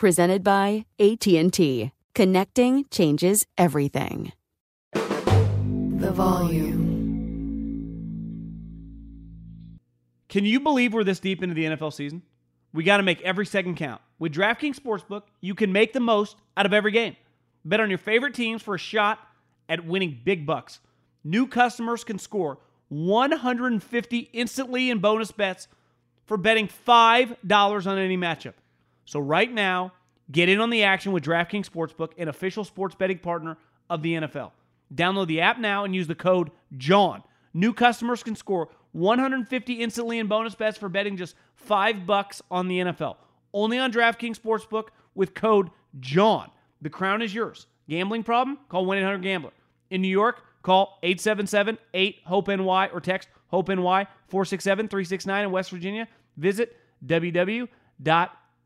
Presented by AT&T. Connecting changes everything. The volume. Can you believe we're this deep into the NFL season? We got to make every second count. With DraftKings Sportsbook, you can make the most out of every game. Bet on your favorite teams for a shot at winning big bucks. New customers can score 150 instantly in bonus bets for betting $5 on any matchup. So right now, get in on the action with DraftKings Sportsbook, an official sports betting partner of the NFL. Download the app now and use the code JOHN. New customers can score 150 instantly in bonus bets for betting just 5 bucks on the NFL. Only on DraftKings Sportsbook with code JOHN. The crown is yours. Gambling problem? Call 1-800-GAMBLER. In New York, call 877-8-HOPE-NY or text HOPE-NY 467-369 in West Virginia. Visit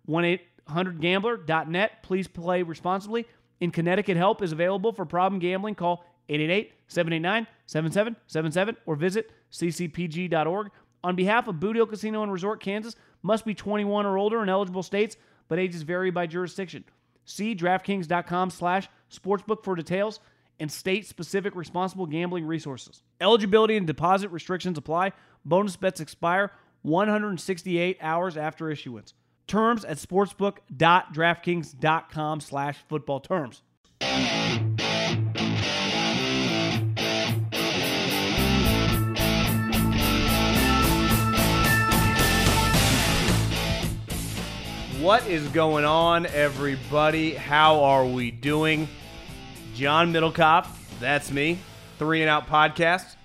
www.1800gambler.net. Please play responsibly. In Connecticut, help is available for problem gambling. Call 888-789-7777 or visit ccpg.org. On behalf of Boot Hill Casino and Resort, Kansas, must be 21 or older in eligible states, but ages vary by jurisdiction. See DraftKings.com slash sportsbook for details and state-specific responsible gambling resources. Eligibility and deposit restrictions apply. Bonus bets expire 168 hours after issuance. Terms at sportsbook.draftkings.com slash football terms. What is going on, everybody? How are we doing? John Middlekauff, that's me. Three and Out Podcast,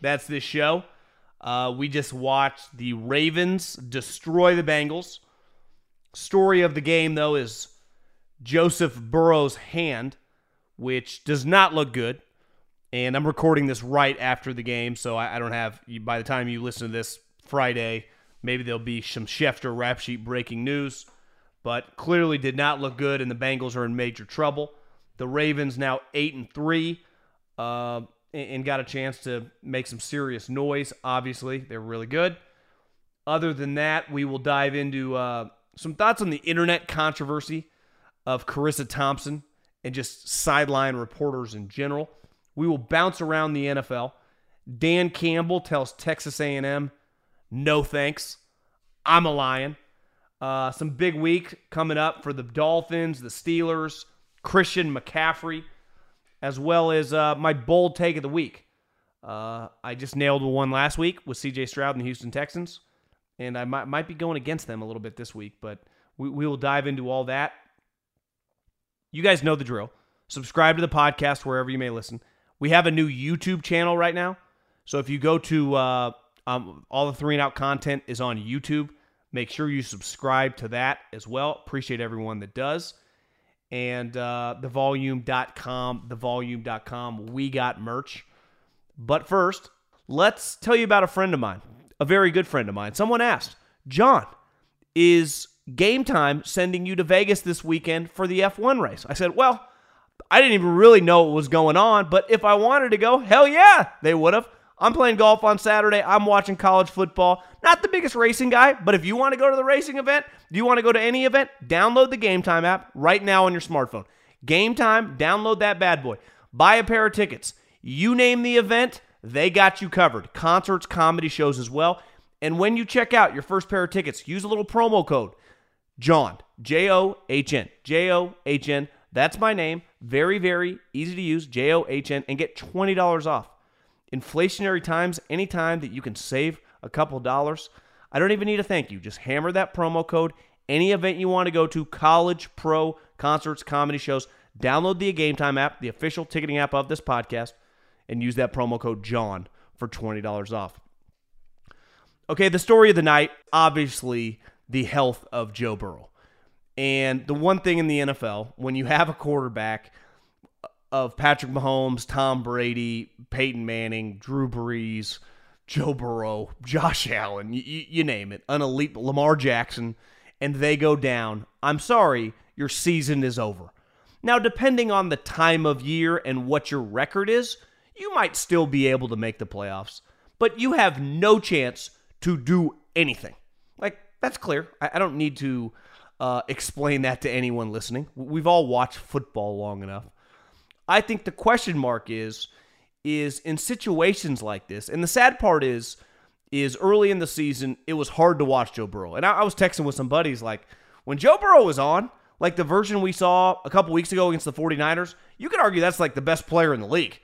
that's this show. Uh, we just watched the Ravens destroy the Bengals. Story of the game, though, is Joseph Burrow's hand, which does not look good. And I'm recording this right after the game, so I, I don't have, by the time you listen to this Friday, maybe there'll be some Schefter rap sheet breaking news. But clearly did not look good, and the Bengals are in major trouble. The Ravens now 8 and 3. Uh, and got a chance to make some serious noise. Obviously, they're really good. Other than that, we will dive into uh, some thoughts on the internet controversy of Charissa Thompson and just sideline reporters in general. We will bounce around the NFL. Dan Campbell tells Texas A&M, "No thanks, I'm a lion." Uh, some big week coming up for the Dolphins, the Steelers, Christian McCaffrey as well as uh, my bold take of the week. Uh, I just nailed one last week with CJ Stroud and the Houston Texans, and I might, might be going against them a little bit this week, but we, we will dive into all that. You guys know the drill. Subscribe to the podcast wherever you may listen. We have a new YouTube channel right now. So if you go to uh, um, all the three and out content is on YouTube, make sure you subscribe to that as well. Appreciate everyone that does and uh, thevolume.com, thevolume.com. We got merch. But first, let's tell you about a friend of mine, a very good friend of mine. Someone asked, John, is game time sending you to Vegas this weekend for the F1 race? I said, well, I didn't even really know what was going on, but if I wanted to go, hell yeah, they would have. I'm playing golf on Saturday. I'm watching college football. Not the biggest racing guy, but if you want to go to the racing event, do you want to go to any event? Download the Gametime app right now on your smartphone. Gametime, download that bad boy. Buy a pair of tickets. You name the event, they got you covered. Concerts, comedy shows as well. And when you check out your first pair of tickets, use a little promo code John, J O H N, J O H N. That's my name. Very, very easy to use, J O H N, and get $20 off. Inflationary times, anytime that you can save a couple dollars, I don't even need a thank you. Just hammer that promo code. Any event you want to go to, college, pro, concerts, comedy shows, download the Gametime app, the official ticketing app of this podcast, and use that promo code John for $20 off. Okay, the story of the night, obviously, the health of Joe Burrow. And the one thing in the NFL, when you have a quarterback of Patrick Mahomes, Tom Brady, Peyton Manning, Drew Brees, Joe Burrow, Josh Allen, you, you name it, an elite Lamar Jackson, and they go down, I'm sorry, your season is over. Now, depending on the time of year and what your record is, you might still be able to make the playoffs, but you have no chance to do anything. Like, that's clear. I, I don't need to uh, explain that to anyone listening. We've all watched football long enough. I think the question mark is is in situations like this, and the sad part is is early in the season it was hard to watch Joe Burrow, and I, I was texting with some buddies like when Joe Burrow was on, like the version we saw a couple weeks ago against the 49ers, you could argue that's like the best player in the league.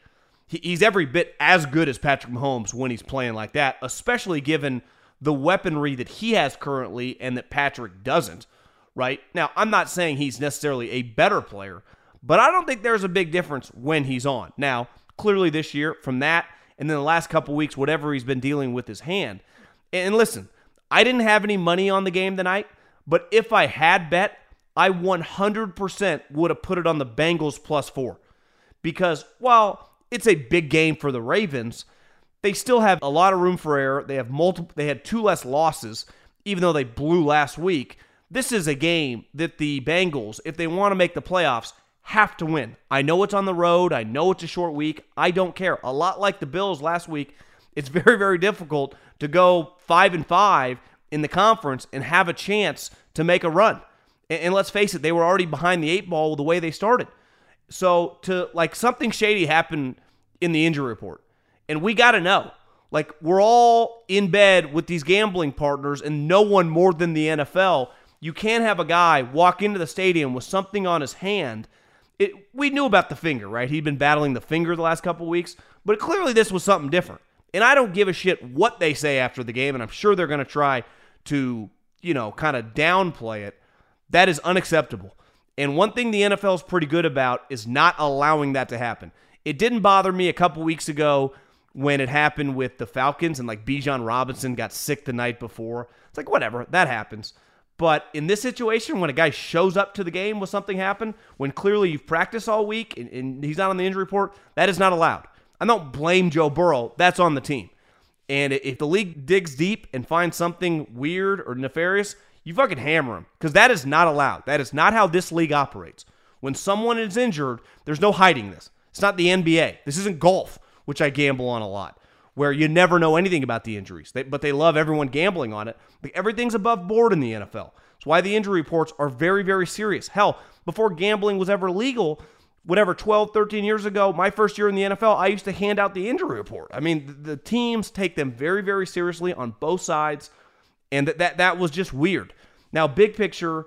He, he's every bit as good as Patrick Mahomes when he's playing like that, especially given the weaponry that he has currently and that Patrick doesn't, right? Now, I'm not saying he's necessarily a better player, but I don't think there's a big difference when he's on. Now, clearly this year, from that, and then the last couple weeks, whatever he's been dealing with his hand. And listen, I didn't have any money on the game tonight, but if I had bet, I 100% would have put it on the Bengals plus four. Because while it's a big game for the Ravens, they still have a lot of room for error. They have multiple they had two less losses even though they blew last week. This is a game that the Bengals, if they want to make the playoffs, have to win. I know it's on the road. I know it's a short week. I don't care. A lot like the Bills last week, it's very very difficult to go 5 and 5 in the conference and have a chance to make a run. And, and let's face it, they were already behind the eight ball the way they started. So to like something shady happened in the injury report. And we got to know. Like, we're all in bed with these gambling partners, and no one more than the NFL. You can't have a guy walk into the stadium with something on his hand. It, we knew about the finger, right? He'd been battling the finger the last couple weeks, but clearly this was something different. And I don't give a shit what they say after the game, and I'm sure they're going to try to, you know, kind of downplay it. That is unacceptable. And one thing the NFL is pretty good about is not allowing that to happen. It didn't bother me a couple weeks ago when it happened with the Falcons and like Bijan Robinson got sick the night before. It's like, whatever, that happens. But in this situation, when a guy shows up to the game with something happen, when clearly you've practiced all week and, and he's not on the injury report, that is not allowed. I don't blame Joe Burrow. That's on the team. And if the league digs deep and finds something weird or nefarious, you fucking hammer him because that is not allowed. That is not how this league operates. When someone is injured, there's no hiding this. It's not the NBA. This isn't golf which I gamble on a lot, where you never know anything about the injuries, they, but they love everyone gambling on it. Like everything's above board in the NFL. That's why the injury reports are very, very serious. Hell, before gambling was ever legal, whatever 12 13 years ago my first year in the nfl i used to hand out the injury report i mean the, the teams take them very very seriously on both sides and that, that that was just weird now big picture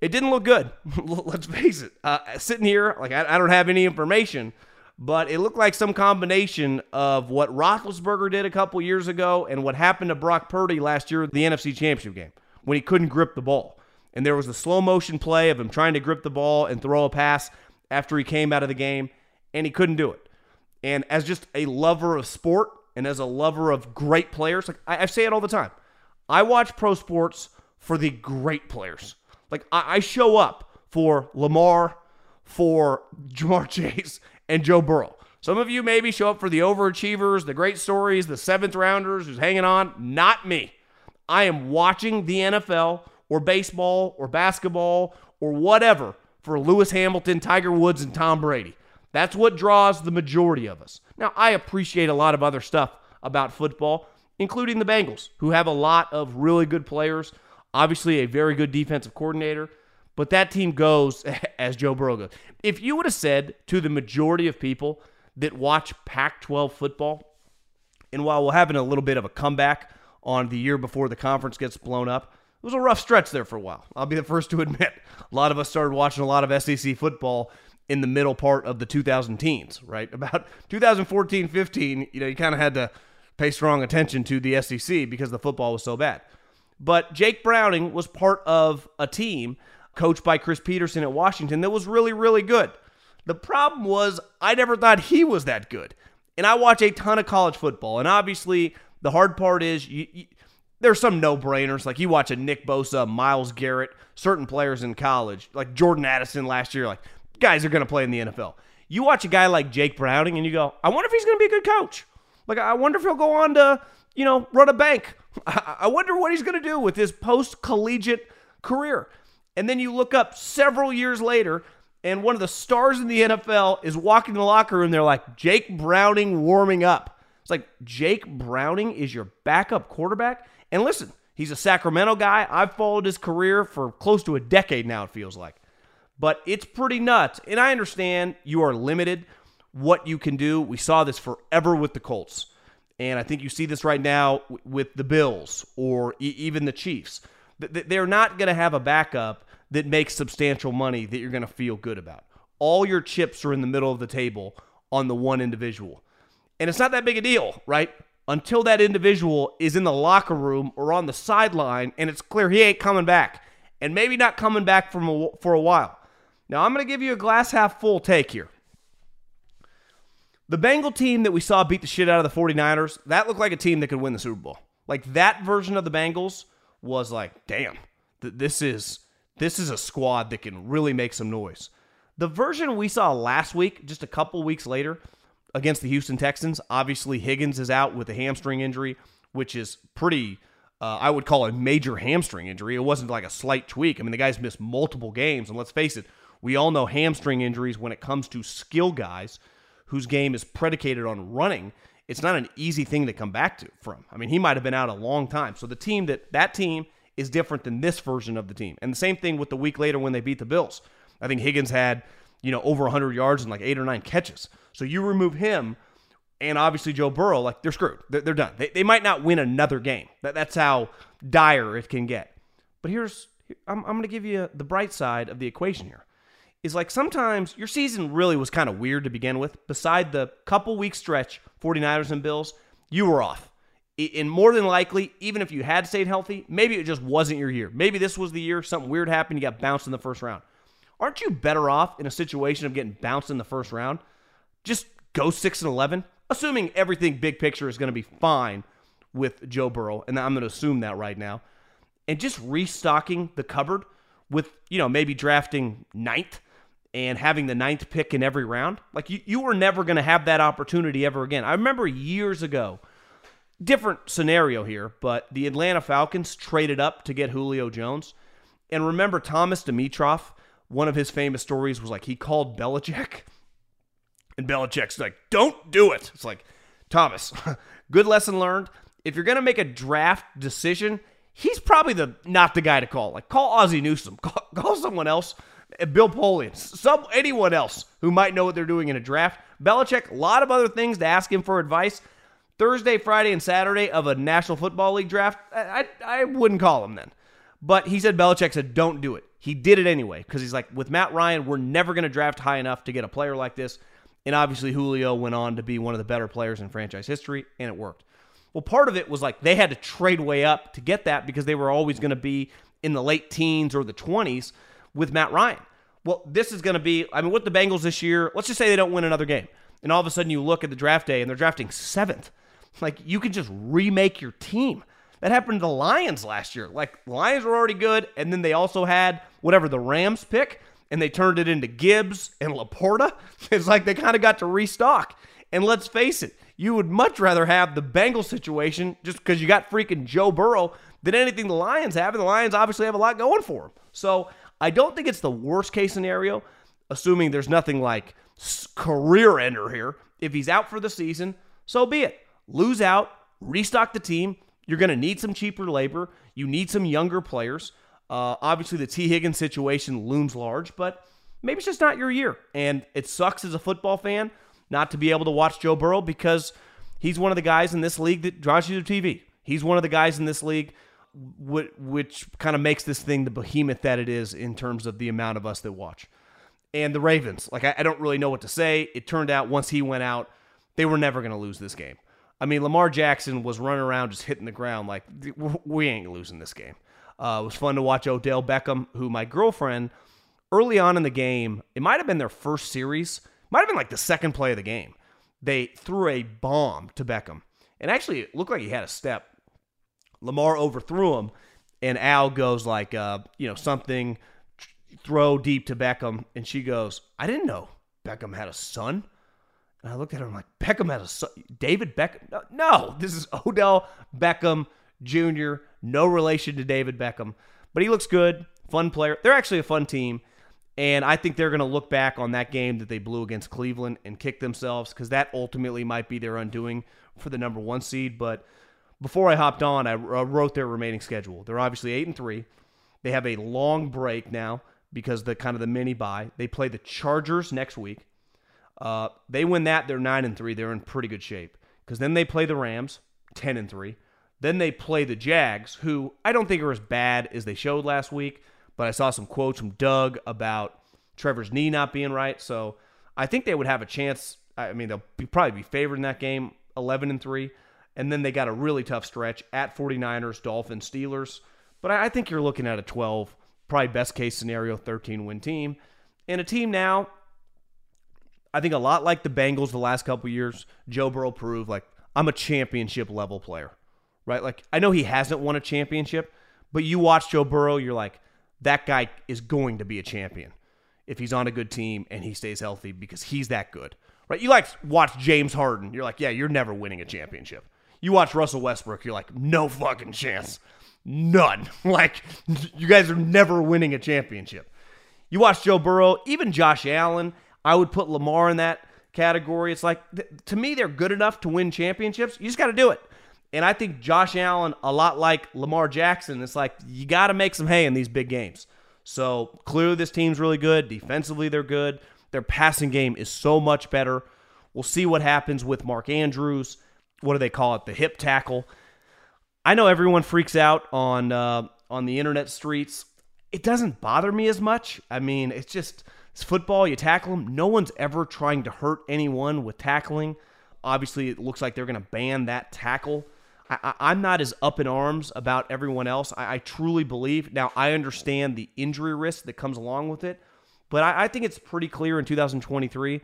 it didn't look good let's face it uh, sitting here like I, I don't have any information but it looked like some combination of what Roethlisberger did a couple years ago and what happened to Brock Purdy last year the NFC Championship game when he couldn't grip the ball. And there was a slow motion play of him trying to grip the ball and throw a pass after he came out of the game, and he couldn't do it. And as just a lover of sport and as a lover of great players, like I, I say it all the time, I watch pro sports for the great players. Like I, I show up for Lamar, for Ja'Marr Chase, and Joe Burrow. Some of you maybe show up for the overachievers, the great stories, the seventh rounders who's hanging on. Not me. I am watching the NFL or baseball or basketball or whatever for Lewis Hamilton, Tiger Woods, and Tom Brady. That's what draws the majority of us. Now, I appreciate a lot of other stuff about football, including the Bengals, who have a lot of really good players, obviously a very good defensive coordinator. But that team goes as Joe Burrow goes. If you would have said to the majority of people that watch Pac 12 football, and while we're having a little bit of a comeback on the year before the conference gets blown up, it was a rough stretch there for a while. I'll be the first to admit. A lot of us started watching a lot of SEC football in the middle part of the 2000 teens, right? About 2014 15, you know, you kind of had to pay strong attention to the SEC because the football was so bad. But Jake Browning was part of a team coached by Chris Petersen at Washington that was really, really good. The problem was, I never thought he was that good. And I watch a ton of college football. And obviously, the hard part is you, you, there's some no brainers. Like you watch a Nick Bosa, Myles Garrett, certain players in college, like Jordan Addison last year, like guys are going to play in the NFL. You watch a guy like Jake Browning and you go, I wonder if he's going to be a good coach. Like, I wonder if he'll go on to, you know, run a bank. I wonder what he's going to do with his post collegiate career. And then you look up several years later, and one of the stars in the NFL is walking in the locker room. They're like, Jake Browning warming up. It's like, Jake Browning is your backup quarterback? And listen, he's a Sacramento guy. I've followed his career for close to a decade now, it feels like. But it's pretty nuts. And I understand you are limited what you can do. We saw this forever with the Colts. And I think you see this right now with the Bills or even the Chiefs. They're not going to have a backup that makes substantial money that you're going to feel good about. All your chips are in the middle of the table on the one individual. And it's not that big a deal, right? Until that individual is in the locker room or on the sideline and it's clear he ain't coming back and maybe not coming back from a, for a while. Now, I'm going to give you a glass half full take here. The Bengal team that we saw beat the shit out of the 49ers, that looked like a team that could win the Super Bowl. Like that version of the Bengals was like, damn, th- this is this is a squad that can really make some noise. The version we saw last week, just a couple weeks later, against the Houston Texans, obviously Higgins is out with a hamstring injury, which is pretty. Uh, I would call a major hamstring injury. It wasn't like a slight tweak. I mean, the guy's missed multiple games, and let's face it, we all know hamstring injuries when it comes to skill guys whose game is predicated on running it's not an easy thing to come back to from. I mean, he might have been out a long time. So the team that that team is different than this version of the team. And the same thing with the week later when they beat the Bills. I think Higgins had, you know, over 100 yards and like 8 or 9 catches. So you remove him and obviously Joe Burrow, like they're screwed. They're, they're done. They, they might not win another game. That, that's how dire it can get. But here's I'm, I'm going to give you the bright side of the equation here is like sometimes your season really was kind of weird to begin with. Beside the couple week stretch, 49ers and Bills, you were off. And more than likely, even if you had stayed healthy, maybe it just wasn't your year. Maybe this was the year something weird happened, you got bounced in the first round. Aren't you better off in a situation of getting bounced in the first round? Just go 6 and 11, assuming everything big picture is going to be fine with Joe Burrow, and I'm going to assume that right now. And just restocking the cupboard with, you know, maybe drafting ninth and having the ninth pick in every round. Like you, you were never going to have that opportunity ever again. I remember years ago, different scenario here, but the Atlanta Falcons traded up to get Julio Jones. And remember Thomas Dimitroff, one of his famous stories was like he called Belichick. And Belichick's like, don't do it. It's like, Thomas, good lesson learned. If you're going to make a draft decision, he's probably the not the guy to call. Like, call Ozzie Newsome, call, call someone else Uh, Bill Polian, some anyone else who might know what they're doing in a draft. Belichick, a lot of other things to ask him for advice. Thursday, Friday, and Saturday of a National Football League draft, I, I, I wouldn't call him then. But he said Belichick said don't do it. He did it anyway because he's like with Matt Ryan, we're never going to draft high enough to get a player like this. And obviously Julio went on to be one of the better players in franchise history, and it worked. Well, part of it was like they had to trade way up to get that because they were always going to be in the late teens or the 20s with Matt Ryan. Well, this is going to be, I mean, with the Bengals this year, let's just say they don't win another game. And all of a sudden you look at the draft day and they're drafting seventh. Like, you can just remake your team. That happened to the Lions last year. Like, the Lions were already good, and then they also had whatever the Rams pick, and they turned it into Gibbs and LaPorta. It's like they kind of got to restock. And let's face it, you would much rather have the Bengals situation just because you got freaking Joe Burrow than anything the Lions have. And the Lions obviously have a lot going for them. So I don't think it's the worst case scenario, assuming there's nothing like career ender here. If he's out for the season, so be it. lose out, restock the team. You're going to need some cheaper labor. You need some younger players. Uh, obviously, the Tee Higgins situation looms large, but maybe it's just not your year. And it sucks as a football fan not to be able to watch Joe Burrow because he's one of the guys in this league that draws you to TV. He's one of the guys in this league which, kind of makes this thing the behemoth that it is in terms of the amount of us that watch. And the Ravens, like I, I don't really know what to say. It turned out once he went out, they were never going to lose this game. I mean, Lamar Jackson was running around just hitting the ground like we ain't losing this game. Uh, it was fun to watch Odell Beckham, who my girlfriend early on in the game, it might have been their first series, might have been like the second play of the game. They threw a bomb to Beckham, and actually it looked like he had a step. Lamar overthrew him, and Al goes like, uh, you know, something, throw deep to Beckham, and she goes, I didn't know Beckham had a son. And I looked at her, I'm like, Beckham had a son. David Beckham? No, no, this is Odell Beckham Jr., no relation to David Beckham. But he looks good, fun player. They're actually a fun team. And I think they're going to look back on that game that they blew against Cleveland and kick themselves because that ultimately might be their undoing for the number one seed. But before I hopped on, I wrote their remaining schedule. They're obviously eight and three. They have a long break now because the kind of the mini bye. They play the Chargers next week. Uh, they win that, they're nine and three. They're in pretty good shape because then they play the Rams, ten and three. Then they play the Jags, who I don't think are as bad as they showed last week. But I saw some quotes from Doug about Trevor's knee not being right, so I think they would have a chance. I mean, they'll be, probably be favored in that game, eleven and three. And then they got a really tough stretch at 49ers, Dolphins, Steelers. But I think you're looking at a 12, probably best case scenario, 13 win team. And a team now, I think a lot like the Bengals the last couple years, Joe Burrow proved like, I'm a championship level player, right? Like, I know he hasn't won a championship, but you watch Joe Burrow, you're like, that guy is going to be a champion if he's on a good team and he stays healthy because he's that good, right? You like watch James Harden, you're like, yeah, you're never winning a championship. You watch Russell Westbrook, you're like, no fucking chance. None. Like, you guys are never winning a championship. You watch Joe Burrow, even Josh Allen, I would put Lamar in that category. It's like, to me, they're good enough to win championships. You just got to do it. And I think Josh Allen, a lot like Lamar Jackson, it's like, you got to make some hay in these big games. So clearly, this team's really good. Defensively, they're good. Their passing game is so much better. We'll see what happens with Mark Andrews what do they call it? The hip tackle. I know everyone freaks out on uh, on the internet streets. It doesn't bother me as much. I mean, it's just it's football. You tackle them. No one's ever trying to hurt anyone with tackling. Obviously, it looks like they're going to ban that tackle. I, am not as up in arms about everyone else. I, I, truly believe. Now, I understand the injury risk that comes along with it, but I, I think it's pretty clear in 2023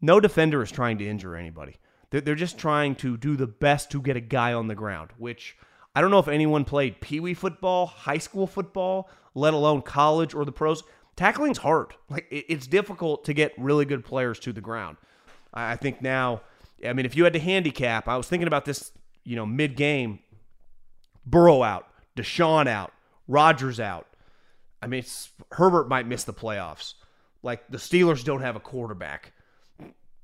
no defender is trying to injure anybody. They're just trying to do the best to get a guy on the ground, which I don't know if anyone played pee wee football, high school football, let alone college or the pros. Tackling's hard. Like it's difficult to get really good players to the ground. I think now, I mean, if you had to handicap, I was thinking about this, you know, mid game. Burrow out, Deshaun out, Rodgers out. I mean, Herbert might miss the playoffs. Like the Steelers don't have a quarterback.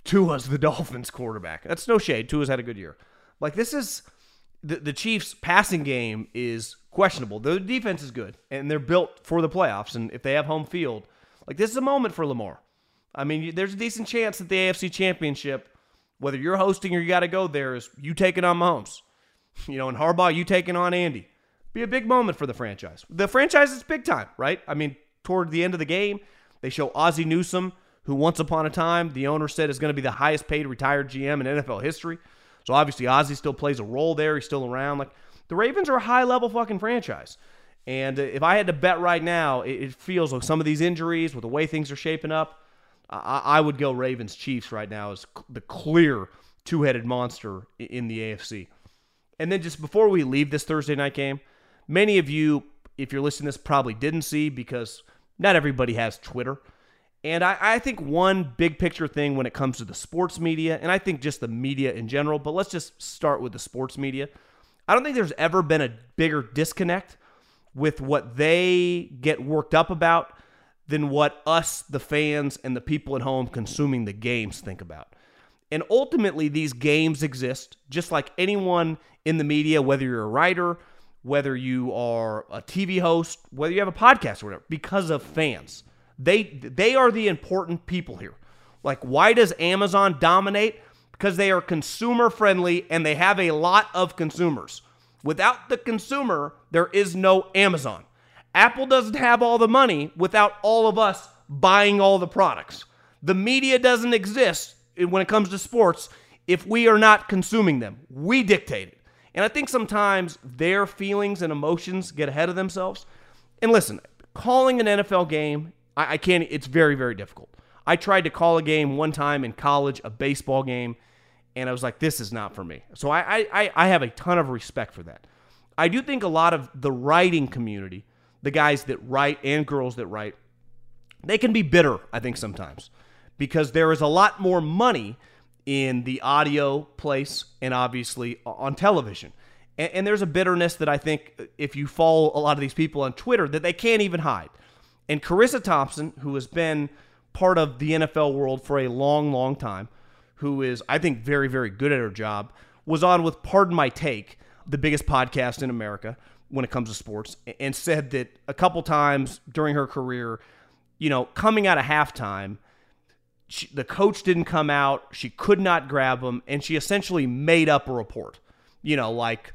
Tua's the Dolphins quarterback. That's no shade. Tua's had a good year. Like this is the the Chiefs passing game is questionable. The defense is good and they're built for the playoffs and if they have home field, like this is a moment for Lamar. I mean, there's a decent chance that the AFC Championship, whether you're hosting or you got to go there, is you taking on Mahomes. You know, and Harbaugh, you taking on Andy. Be a big moment for the franchise. The franchise is big time, right? I mean, toward the end of the game, they show Ozzie Newsome who once upon a time the owner said is going to be the highest paid retired GM in NFL history. So obviously Ozzie still plays a role there. He's still around. Like the Ravens are a high level fucking franchise. And uh, if I had to bet right now, it feels like some of these injuries, with the way things are shaping up, I would go Ravens Chiefs right now as the clear two headed monster in the AFC. And then just before we leave this Thursday night game, many of you, if you're listening this, probably didn't see because not everybody has Twitter. And I, I, think one big picture thing when it comes to the sports media, and I think just the media in general, but let's just start with the sports media. I don't think there's ever been a bigger disconnect with what they get worked up about than what us, the fans, and the people at home consuming the games think about. And ultimately, these games exist just like anyone in the media, whether you're a writer, whether you are a TV host, whether you have a podcast or whatever, because of fans. They they are the important people here. Like, why does Amazon dominate? Because they are consumer friendly and they have a lot of consumers. Without the consumer, there is no Amazon. Apple doesn't have all the money without all of us buying all the products. The media doesn't exist when it comes to sports if we are not consuming them. We dictate it. And I think sometimes their feelings and emotions get ahead of themselves. And listen, calling an NFL game, I, I can't, it's very, very difficult. I tried to call a game one time in college, a baseball game, and I was like, this is not for me. So I, I, I have a ton of respect for that. I do think a lot of the writing community, the guys that write and girls that write, they can be bitter, I think, sometimes because there is a lot more money in the audio place and obviously on television. And, and, there's a bitterness that I think if you follow a lot of these people on Twitter that they can't even hide. And Charissa Thompson, who has been part of the NFL world for a long, long time, who is, I think, very, very good at her job, was on with Pardon My Take, the biggest podcast in America when it comes to sports, and said that a couple times during her career, you know, coming out of halftime, she, the coach didn't come out. She could not grab him, and she essentially made up a report. You know, like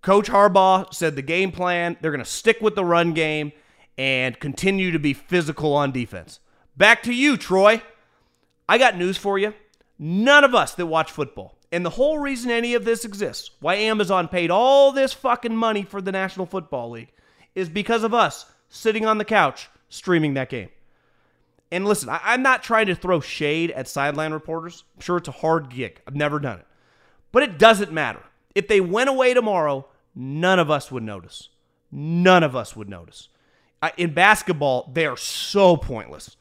Coach Harbaugh said the game plan, they're going to stick with the run game and continue to be physical on defense. Back to you, Troy. I got news for you. None of us that watch football, and the whole reason any of this exists, why Amazon paid all this fucking money for the National Football League, is because of us sitting on the couch streaming that game. And listen, I, am not trying to throw shade at sideline reporters. I'm sure it's a hard gig. I've never done it. But it doesn't matter. If they went away tomorrow, none of us would notice. None of us would notice. In basketball, they are so pointless.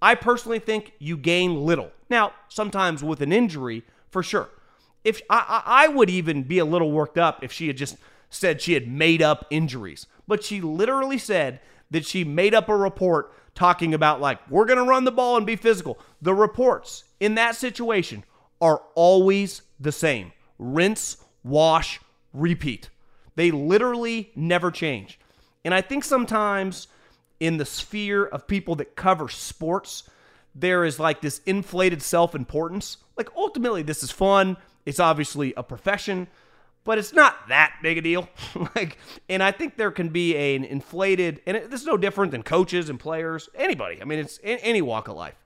I personally think you gain little. Now, sometimes with an injury, for sure. If I, I would even be a little worked up if she had just said she had made up injuries, but she literally said that she made up a report talking about like we're going to run the ball and be physical. The reports in that situation are always the same. Rinse, wash, repeat. They literally never change. And I think sometimes in the sphere of people that cover sports, there is like this inflated self importance. Like ultimately, this is fun. It's obviously a profession but it's not that big a deal. like, and I think there can be an inflated, and it, this is no different than coaches and players, anybody. I mean, it's in, any walk of life.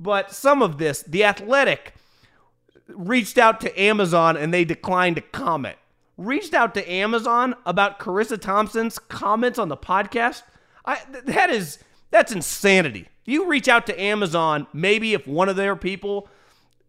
But some of this, the athletic reached out to Amazon and they declined to comment. Reached out to Amazon about Charissa Thompson's comments on the podcast. I that is that's insanity. You reach out to Amazon, maybe if one of their people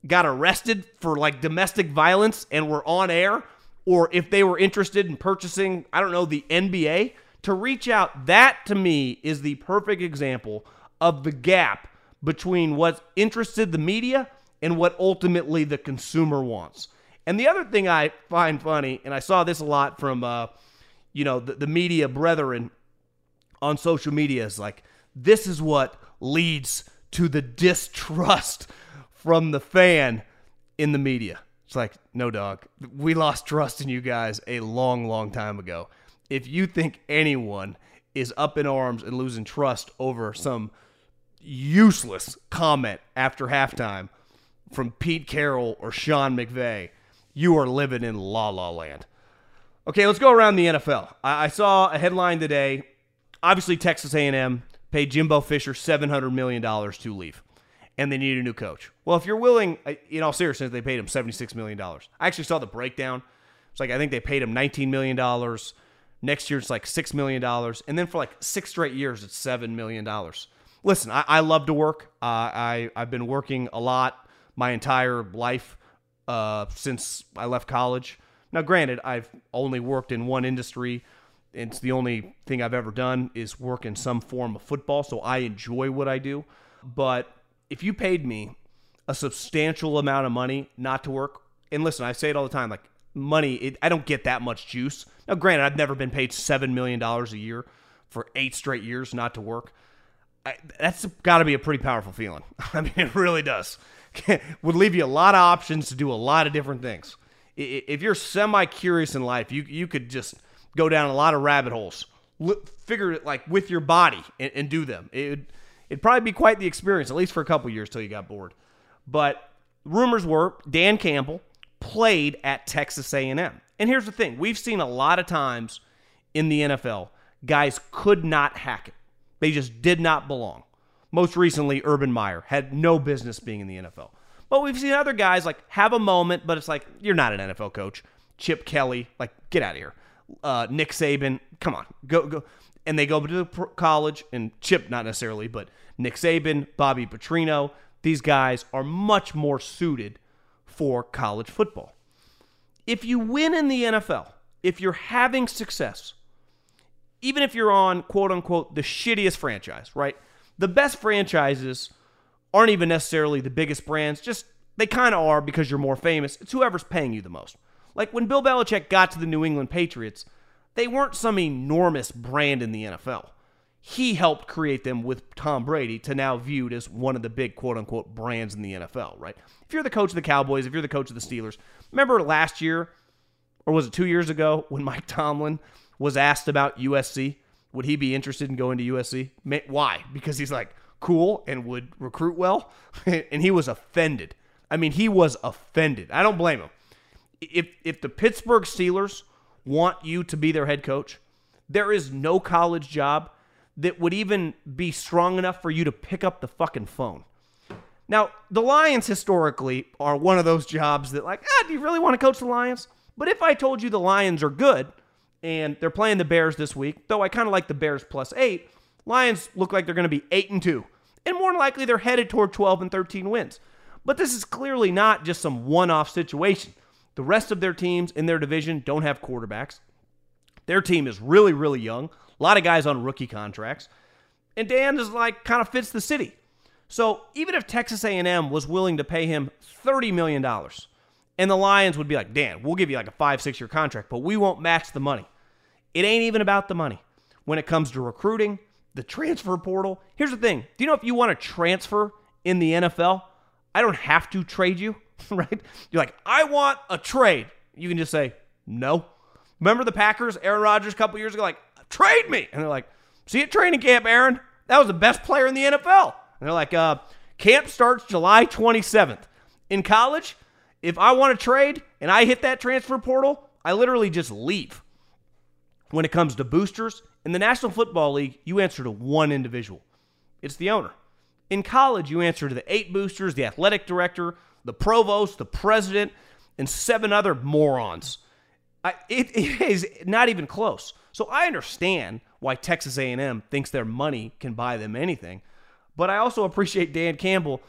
got arrested for like domestic violence and were on air, or if they were interested in purchasing, I don't know, the NBA, to reach out, that to me is the perfect example of the gap between what interested the media and what ultimately the consumer wants. And the other thing I find funny, and I saw this a lot from, uh, you know, the, the media brethren on social media, is like, this is what leads to the distrust from the fan in the media. It's like, no, dog. We lost trust in you guys a long, long time ago. If you think anyone is up in arms and losing trust over some useless comment after halftime from Pete Carroll or Sean McVay, you are living in la la land. Okay, let's go around the NFL. I, I saw a headline today. Obviously, Texas A&M paid Jimbo Fisher seven hundred million dollars to leave and they need a new coach. Well, if you're willing, in all seriousness, they paid him $76 million. I actually saw the breakdown. It's like, I think they paid him $19 million. Next year, it's like $6 million. And then for like six straight years, it's $7 million. Listen, I, I love to work. Uh, I, I've been working a lot my entire life uh, since I left college. Now, granted, I've only worked in one industry. It's the only thing I've ever done is work in some form of football, so I enjoy what I do. But if you paid me a substantial amount of money not to work, and listen, I say it all the time, like money, it, I don't get that much juice. Now, granted, I've never been paid seven million dollars a year for eight straight years not to work. I, that's got to be a pretty powerful feeling. I mean, it really does. would leave you a lot of options to do a lot of different things. If you're semi curious in life, you you could just go down a lot of rabbit holes, figure it like with your body and, and do them. It it'd probably be quite the experience, at least for a couple years till you got bored. But rumors were Dan Campbell played at Texas A&M. And here's the thing, we've seen a lot of times in the NFL, guys could not hack it. They just did not belong. Most recently, Urban Meyer had no business being in the NFL. But we've seen other guys like have a moment, but it's like, you're not an NFL coach. Chip Kelly, like, get out of here. Uh, Nick Saban, come on, go, go. And they go to college, and Chip, not necessarily, but Nick Saban, Bobby Petrino, these guys are much more suited for college football. If you win in the NFL, if you're having success, even if you're on quote unquote the shittiest franchise, right? The best franchises aren't even necessarily the biggest brands, just they kind of are because you're more famous. It's whoever's paying you the most. Like when Bill Belichick got to the New England Patriots, they weren't some enormous brand in the NFL he helped create them with Tom Brady to now viewed as one of the big quote unquote brands in the NFL, right? If you're the coach of the Cowboys, if you're the coach of the Steelers, remember last year, or was it two years ago, when Mike Tomlin was asked about USC? Would he be interested in going to USC? Why? Because he's like cool and would recruit well? and he was offended. I mean, he was offended. I don't blame him. If, if the Pittsburgh Steelers want you to be their head coach, there is no college job that would even be strong enough for you to pick up the fucking phone. Now, the Lions historically are one of those jobs that, like, ah, do you really want to coach the Lions? But if I told you the Lions are good and they're playing the Bears this week, though I kind of like the Bears plus eight, Lions look like they're going to be eight and two, and more likely they're headed toward 12 and 13 wins. But this is clearly not just some one off situation. The rest of their teams in their division don't have quarterbacks. Their team is really, really young. A lot of guys on rookie contracts. And Dan is like kind of fits the city. So even if Texas A&M was willing to pay him $30 million, and the Lions would be like, Dan, we'll give you like a five, six year contract, but we won't match the money. It ain't even about the money. When it comes to recruiting, the transfer portal, here's the thing. Do you know if you want to transfer in the NFL, I don't have to trade you, right? You're like, I want a trade. You can just say, no. Remember the Packers, Aaron Rodgers, a couple years ago, like, trade me. And they're like, see you at training camp, Aaron. That was the best player in the NFL. And they're like, uh, camp starts July 27th. In college, if I want to trade and I hit that transfer portal, I literally just leave. When it comes to boosters, in the National Football League, you answer to one individual. It's the owner. In college, you answer to the eight boosters, the athletic director, the provost, the president, and seven other morons. I, it, it is not even close. So I understand why Texas A&M thinks their money can buy them anything, but I also appreciate Dan Campbell.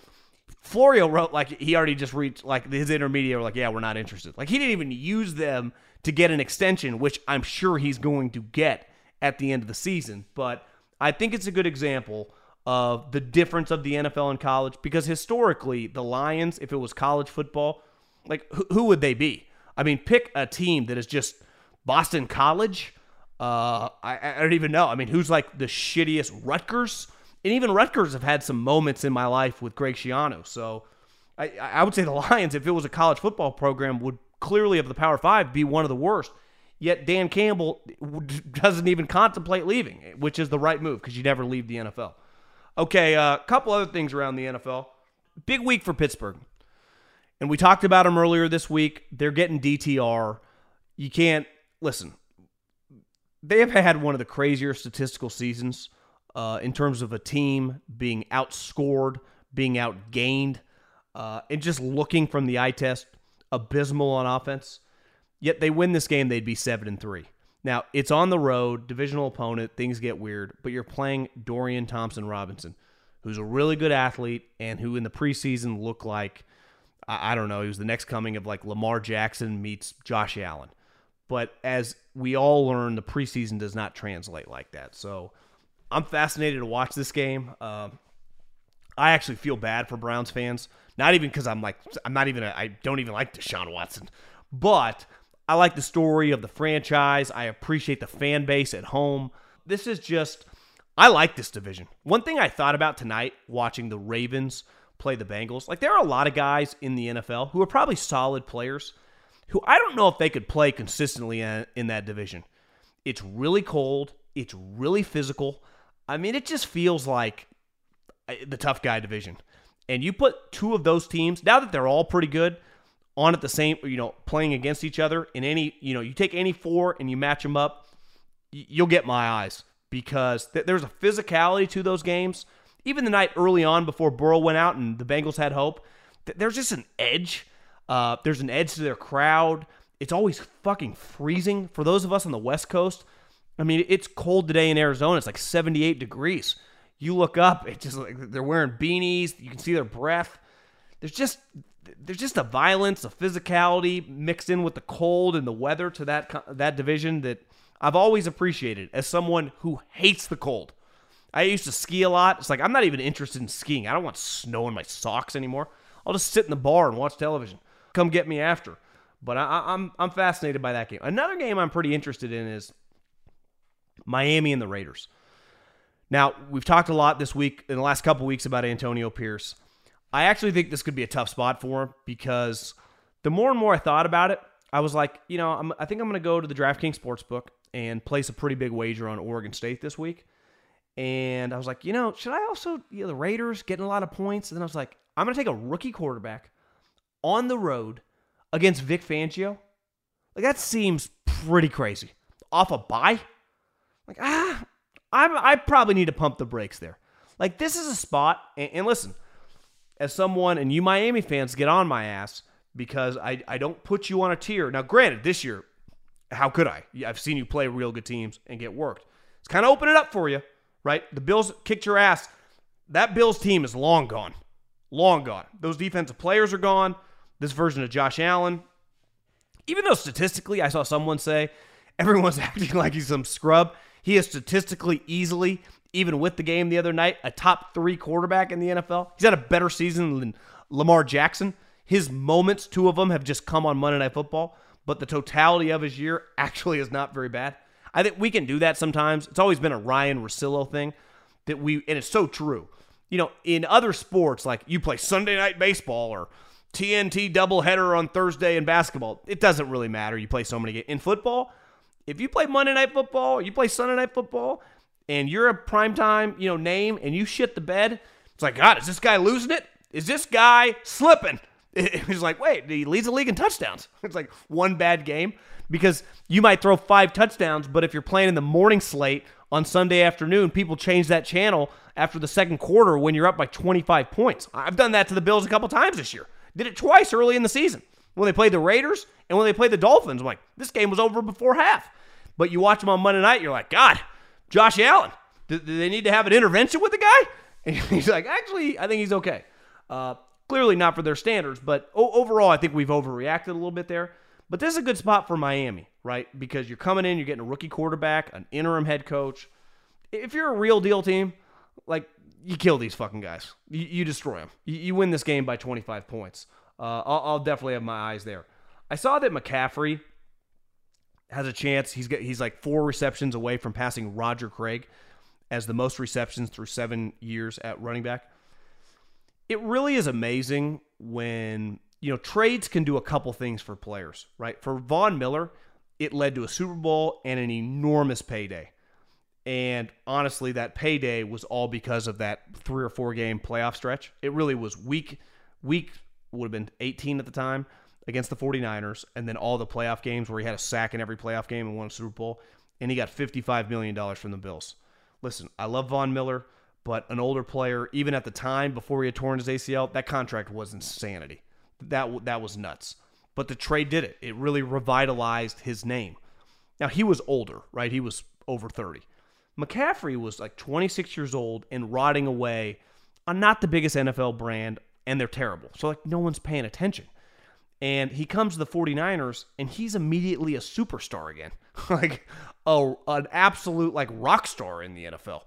Florio wrote like he already just reached like his intermediate were like yeah we're not interested. Like he didn't even use them to get an extension, which I'm sure he's going to get at the end of the season. But I think it's a good example of the difference of the NFL and college because historically the Lions, if it was college football, like who, who would they be? I mean, pick a team that is just Boston College uh, I, I don't even know. I mean, who's like the shittiest? Rutgers? And even Rutgers have had some moments in my life with Greg Schiano. So I, I would say the Lions, if it was a college football program, would clearly of the Power Five be one of the worst. Yet Dan Campbell doesn't even contemplate leaving, which is the right move because you never leave the NFL. Okay, a uh, couple other things around the NFL. Big week for Pittsburgh. And we talked about them earlier this week. They're getting DTR. You can't, listen, they have had one of the crazier statistical seasons uh, in terms of a team being outscored, being outgained, uh, and just looking from the eye test abysmal on offense. Yet they win this game, they'd be seven and three. Now it's on the road, divisional opponent, things get weird, but you're playing Dorian Thompson Robinson, who's a really good athlete and who in the preseason looked like I don't know, he was the next coming of like Lamar Jackson meets Josh Allen. But as we all learn, the preseason does not translate like that. So I'm fascinated to watch this game. Um, I actually feel bad for Browns fans. Not even because I'm like I'm not even I don't even like Deshaun Watson, but I like the story of the franchise. I appreciate the fan base at home. This is just I like this division. One thing I thought about tonight watching the Ravens play the Bengals. Like there are a lot of guys in the NFL who are probably solid players who I don't know if they could play consistently in, in that division. It's really cold, it's really physical. I mean, it just feels like uh, the tough guy division. And you put two of those teams, now that they're all pretty good, on at the same, you know, playing against each other in any, you know, you take any four and you match them up, you'll get my eyes because th- there's a physicality to those games. Even the night early on before Burrow went out and the Bengals had hope, th- there's just an edge. Uh, there's an edge to their crowd. It's always fucking freezing for those of us on the West Coast. I mean, it's cold today in Arizona. It's like 78 degrees. You look up, it's just like they're wearing beanies. You can see their breath. There's just there's just a violence, a physicality mixed in with the cold and the weather to that that division that I've always appreciated as someone who hates the cold. I used to ski a lot. It's like I'm not even interested in skiing. I don't want snow in my socks anymore. I'll just sit in the bar and watch television. Come get me after. But I, I'm I'm fascinated by that game. Another game I'm pretty interested in is Miami and the Raiders. Now we've talked a lot this week in the last couple weeks about Antonio Pierce. I actually think this could be a tough spot for him because the more and more I thought about it, I was like, you know, I'm, i think I'm going to go to the DraftKings Sportsbook and place a pretty big wager on Oregon State this week. And I was like, you know, should I also, you know, the Raiders getting a lot of points? And then I was like, I'm going to take a rookie quarterback on the road against Vic Fangio. Like, that seems pretty crazy. Off a bye? Like, ah, I'm, I probably need to pump the brakes there. Like, this is a spot, and, and listen, as someone, and you Miami fans get on my ass because I, I don't put you on a tier. Now, granted, this year, how could I? I've seen you play real good teams and get worked. It's kind of open it up for you, right? The Bills kicked your ass. That Bills team is long gone. Long gone. Those defensive players are gone. This version of Josh Allen, even though statistically, I saw someone say everyone's acting like he's some scrub. He is statistically easily, even with the game the other night, a top three quarterback in the NFL. He's had a better season than Lamar Jackson. His moments, two of them, have just come on Monday Night Football, but the totality of his year actually is not very bad. I think we can do that sometimes. It's always been a Ryen Russillo thing that we, and it's so true. You know, in other sports, like you play Sunday Night Baseball or TNT doubleheader on Thursday in basketball, it doesn't really matter. You play so many games. In football, if you play Monday Night Football, you play Sunday Night Football, and you're a primetime, you know, name, and you shit the bed, it's like, God, is this guy losing it? Is this guy slipping? He's like, wait, he leads the league in touchdowns. It's like one bad game because you might throw five touchdowns, but if you're playing in the morning slate on Sunday afternoon, people change that channel after the second quarter when you're up by 25 points. I've done that to the Bills a couple times this year. Did it twice early in the season when they played the Raiders and when they played the Dolphins. I'm like, this game was over before half. But you watch them on Monday night, you're like, God, Josh Allen, do, do they need to have an intervention with the guy? And he's like, actually, I think he's okay. Uh, clearly not for their standards, but overall, I think we've overreacted a little bit there. But this is a good spot for Miami, right? Because you're coming in, you're getting a rookie quarterback, an interim head coach. If you're a real deal team, like you kill these fucking guys, you, you destroy them. You, you, win this game by 25 points. Uh, I'll, I'll definitely have my eyes there. I saw that McCaffrey has a chance. He's got he's like four receptions away from passing Roger Craig as the most receptions through seven years at running back. It really is amazing when you know trades can do a couple things for players, right? For Von Miller, it led to a Super Bowl and an enormous payday. And honestly, that payday was all because of that three or four game playoff stretch. It really was week week would have been 18 at the time against the 49ers, and then all the playoff games where he had a sack in every playoff game and won a Super Bowl, and he got $55 million from the Bills. Listen, I love Von Miller, but an older player, even at the time before he had torn his ACL, that contract was insanity. That, that was nuts. But the trade did it. It really revitalized his name. Now, he was older, right? He was over 30. McCaffrey was like 26 years old and rotting away on not the biggest NFL brand, and they're terrible. So, like, no one's paying attention. And he comes to the 49ers and he's immediately a superstar again. like a, an absolute like rock star in the NFL.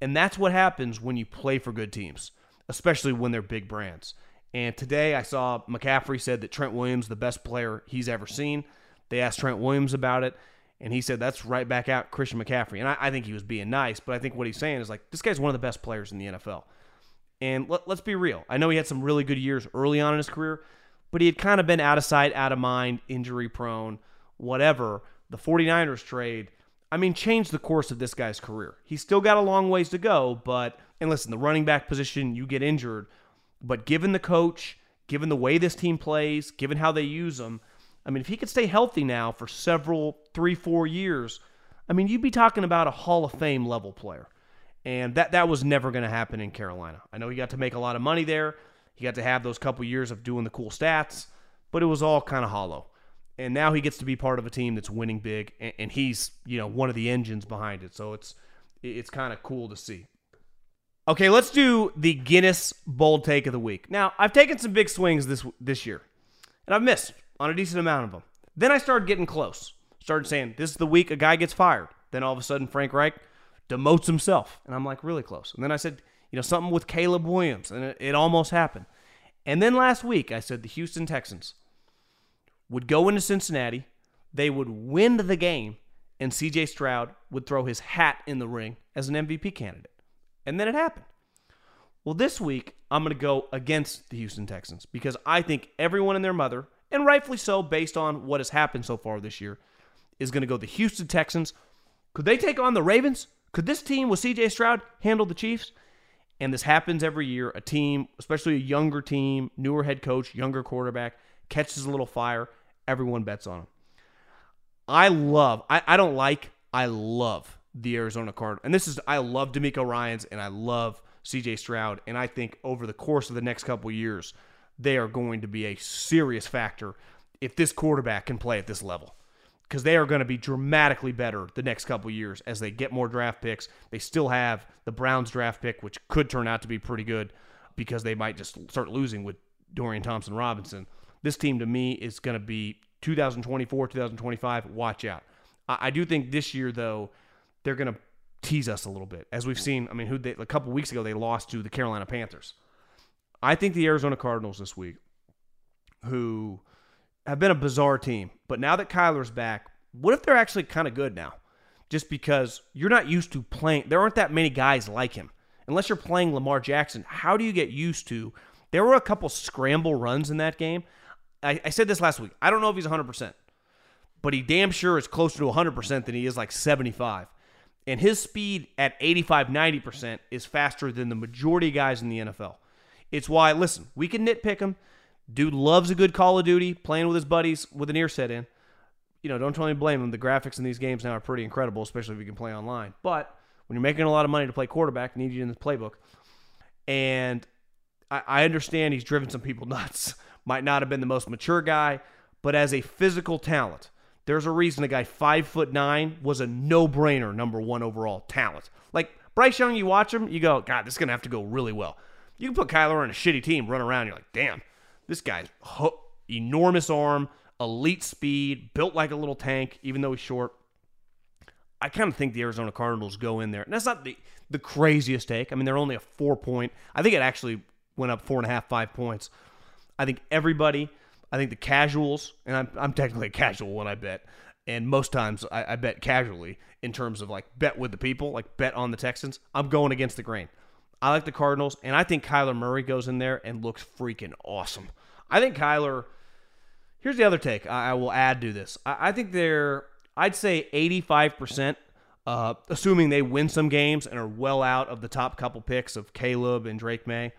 And that's what happens when you play for good teams, especially when they're big brands. And today I saw McCaffrey said that Trent Williams the best player he's ever seen. They asked Trent Williams about it, and he said that's right back out Christian McCaffrey. And I, I think he was being nice, but I think what he's saying is like this guy's one of the best players in the NFL. And let, let's be real. I know he had some really good years early on in his career, but he had kind of been out of sight, out of mind, injury prone, whatever. The 49ers trade, I mean, changed the course of this guy's career. He's still got a long ways to go, but, and listen, the running back position, you get injured, but given the coach, given the way this team plays, given how they use him, I mean, if he could stay healthy now for several, three, four years, I mean, you'd be talking about a Hall of Fame level player. And that, that was never going to happen in Carolina. I know he got to make a lot of money there. He got to have those couple years of doing the cool stats, but it was all kind of hollow. And now he gets to be part of a team that's winning big, and, and he's you know one of the engines behind it. So it's it's kind of cool to see. Okay, let's do the Guinness bold take of the week. Now I've taken some big swings this this year, and I've missed on a decent amount of them. Then I started getting close. Started saying this is the week a guy gets fired. Then all of a sudden Frank Reich demotes himself, and I'm like really close. And then I said you know, something with Caleb Williams, and it, it almost happened. And then last week, I said the Houston Texans would go into Cincinnati, they would win the game, and CJ Stroud would throw his hat in the ring as an MVP candidate. And then it happened. Well, this week, I'm going to go against the Houston Texans because I think everyone and their mother, and rightfully so, based on what has happened so far this year, is going to go the Houston Texans. Could they take on the Ravens? Could this team with CJ Stroud handle the Chiefs? And this happens every year. A team, especially a younger team, newer head coach, younger quarterback, catches a little fire. Everyone bets on him. I love, I, I don't like, I love the Arizona Cardinals. And this is, I love DeMeco Ryans and I love CJ Stroud. And I think over the course of the next couple years, they are going to be a serious factor if this quarterback can play at this level because they are going to be dramatically better the next couple years as they get more draft picks. They still have the Browns draft pick, which could turn out to be pretty good because they might just start losing with Dorian Thompson Robinson. This team to me is going to be 2024, 2025. Watch out. I, I do think this year though they're going to tease us a little bit, as we've seen. I mean, who they, a couple weeks ago they lost to the Carolina Panthers. I think the Arizona Cardinals this week, who have been a bizarre team. But now that Kyler's back, what if they're actually kind of good now? Just because you're not used to playing, there aren't that many guys like him. Unless you're playing Lamar Jackson, how do you get used to? There were a couple scramble runs in that game. I, I said this last week. I don't know if he's 100%, but he damn sure is closer to 100% than he is like 75. And his speed at 85, 90% is faster than the majority of guys in the NFL. It's why, listen, we can nitpick him. Dude loves a good Call of Duty, playing with his buddies with an ear set in. You know, don't totally blame him. The graphics in these games now are pretty incredible, especially if you can play online. But when you're making a lot of money to play quarterback, need you in the playbook. And I, I understand he's driven some people nuts. Might not have been the most mature guy, but as a physical talent, there's a reason a guy five foot nine was a no brainer number one overall talent. Like Bryce Young, you watch him, you go, God, this is gonna have to go really well. You can put Kyler on a shitty team, run around, you're like, damn, this guy's ho- enormous arm, elite speed, built like a little tank, even though he's short. I kind of think the Arizona Cardinals go in there. And that's not the, the craziest take. I mean, they're only a four point. I think it actually went up four and a half, five points. I think everybody, I think the casuals, and I'm, I'm technically a casual when I bet. And most times I, I bet casually in terms of like bet with the people, like bet on the Texans. I'm going against the grain. I like the Cardinals, and I think Kyler Murray goes in there and looks freaking awesome. I think Kyler. Here's the other take I, I will add to this. I, I think they're, I'd say 85%, uh, assuming they win some games and are well out of the top couple picks of Caleb and Drake Maye.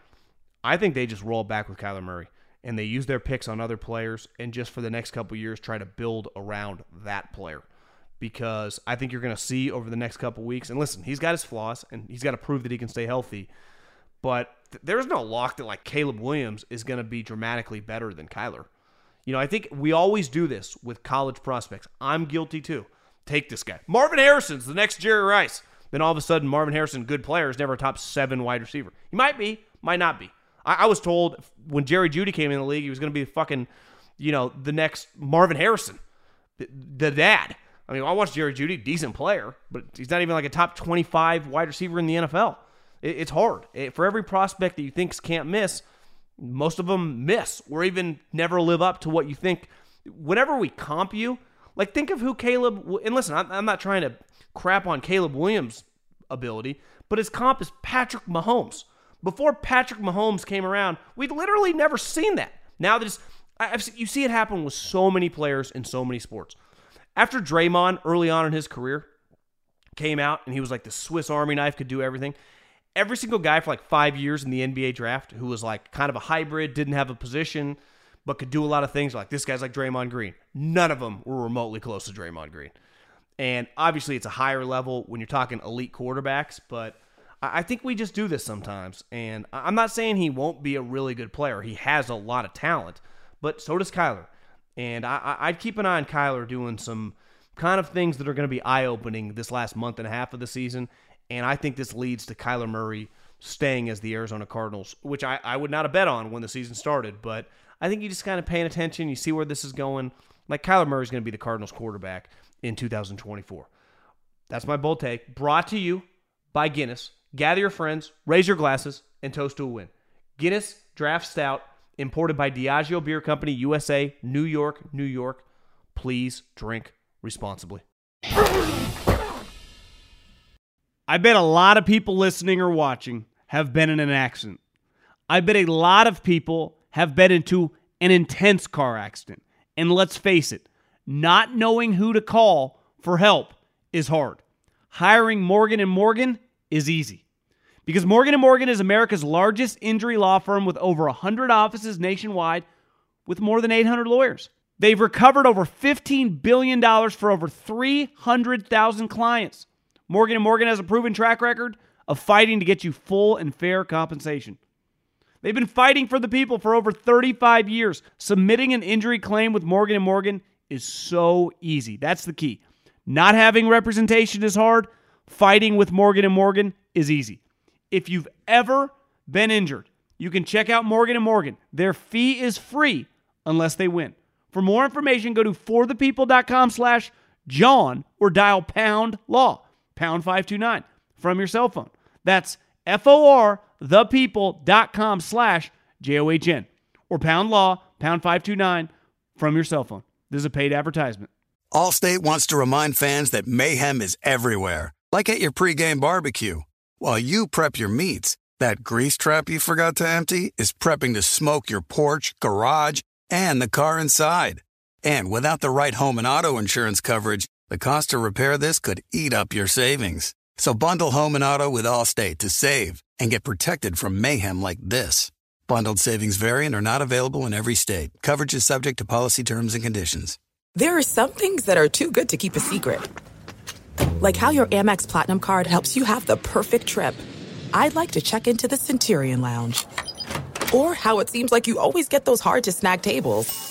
I think they just roll back with Kyler Murray and they use their picks on other players and just for the next couple years try to build around that player because I think you're going to see over the next couple weeks. And listen, he's got his flaws and he's got to prove that he can stay healthy. But there's no lock that like Caleb Williams is going to be dramatically better than Kyler. You know, I think we always do this with college prospects. I'm guilty too. Take this guy. Marvin Harrison's the next Jerry Rice. Then all of a sudden, Marvin Harrison, good player, is never a top seven wide receiver. He might be, might not be. I, I was told when Jerry Jeudy came in the league, he was going to be fucking, you know, the next Marvin Harrison, the, the dad. I mean, I watched Jerry Jeudy, decent player, but he's not even like a top 25 wide receiver in the NFL. It, it's hard. For every prospect that you think can't miss, most of them miss or even never live up to what you think. Whenever we comp you, like think of who Caleb, and listen, I'm, not trying to crap on Caleb Williams' ability, but his comp is Patrick Mahomes. Before Patrick Mahomes came around, we'd literally never seen that. Now it's, I've, you see it happen with so many players in so many sports. After Draymond, early on in his career, came out and he was like the Swiss Army knife, could do everything. Every single guy for like five years in the NBA draft who was like kind of a hybrid, didn't have a position, but could do a lot of things. Like this guy's like Draymond Green. None of them were remotely close to Draymond Green. And obviously, it's a higher level when you're talking elite quarterbacks, but I think we just do this sometimes. And I'm not saying he won't be a really good player. He has a lot of talent, but so does Kyler. And I, would keep an eye on Kyler doing some kind of things that are going to be eye opening this last month and a half of the season. And I think this leads to Kyler Murray staying as the Arizona Cardinals, which I, I would not have bet on when the season started. But I think you just kind of paying attention, you see where this is going. Like Kyler Murray is going to be the Cardinals quarterback in 2024. That's my bold take. Brought to you by Guinness. Gather your friends, raise your glasses, and toast to a win. Guinness Draft Stout, imported by Diageo Beer Company, USA, New York, New York. Please drink responsibly. I bet a lot of people listening or watching have been in an accident. I bet a lot of people have been into an intense car accident. And let's face it, not knowing who to call for help is hard. Hiring Morgan and Morgan is easy. Because Morgan and Morgan is America's largest injury law firm with over 100 offices nationwide with more than 800 lawyers. They've recovered over $15 billion for over 300,000 clients. Morgan Morgan has a proven track record of fighting to get you full and fair compensation. They've been fighting for the people for over 35 years. Submitting an injury claim with Morgan Morgan is so easy. That's the key. Not having representation is hard. Fighting with Morgan Morgan is easy. If you've ever been injured, you can check out Morgan Morgan. Their fee is free unless they win. For more information, go to forthepeople.com slash John or dial pound law, pound 529 from your cell phone. That's F-O-R thepeople.com slash J-O-H-N or pound law, pound 529 from your cell phone. This is a paid advertisement. Allstate wants to remind fans that mayhem is everywhere, like at your pregame barbecue. While you prep your meats, that grease trap you forgot to empty is prepping to smoke your porch, garage, and the car inside. And without the right home and auto insurance coverage, the cost to repair this could eat up your savings. So bundle home and auto with Allstate to save and get protected from mayhem like this. Bundled savings variant are not available in every state. Coverage is subject to policy terms and conditions. There are some things that are too good to keep a secret. Like how your Amex Platinum card helps you have the perfect trip. I'd like to check into the Centurion Lounge. Or how it seems like you always get those hard to snag tables.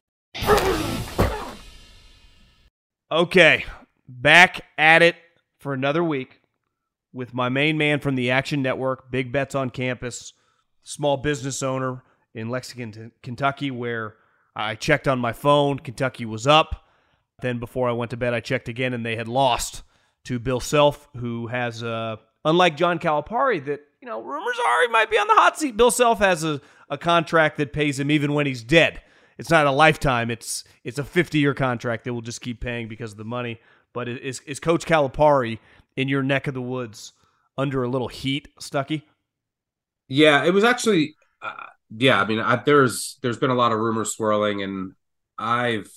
Okay, back at it for another week with my main man from the Action Network, Big Bets on Campus, small business owner in Lexington, Kentucky, where I checked on my phone. Kentucky was up. Then before I went to bed, I checked again, and they had lost to Bill Self, who has, uh, unlike John Calipari, that you know rumors are he might be on the hot seat. Bill Self has a, a contract that pays him even when he's dead it's not a lifetime. It's it's a 50 year contract that will just keep paying because of the money. But is is Coach Calipari in your neck of the woods under a little heat, Stucky? Yeah, it was actually. Uh, yeah, I mean, I, there's there's been a lot of rumors swirling, and I've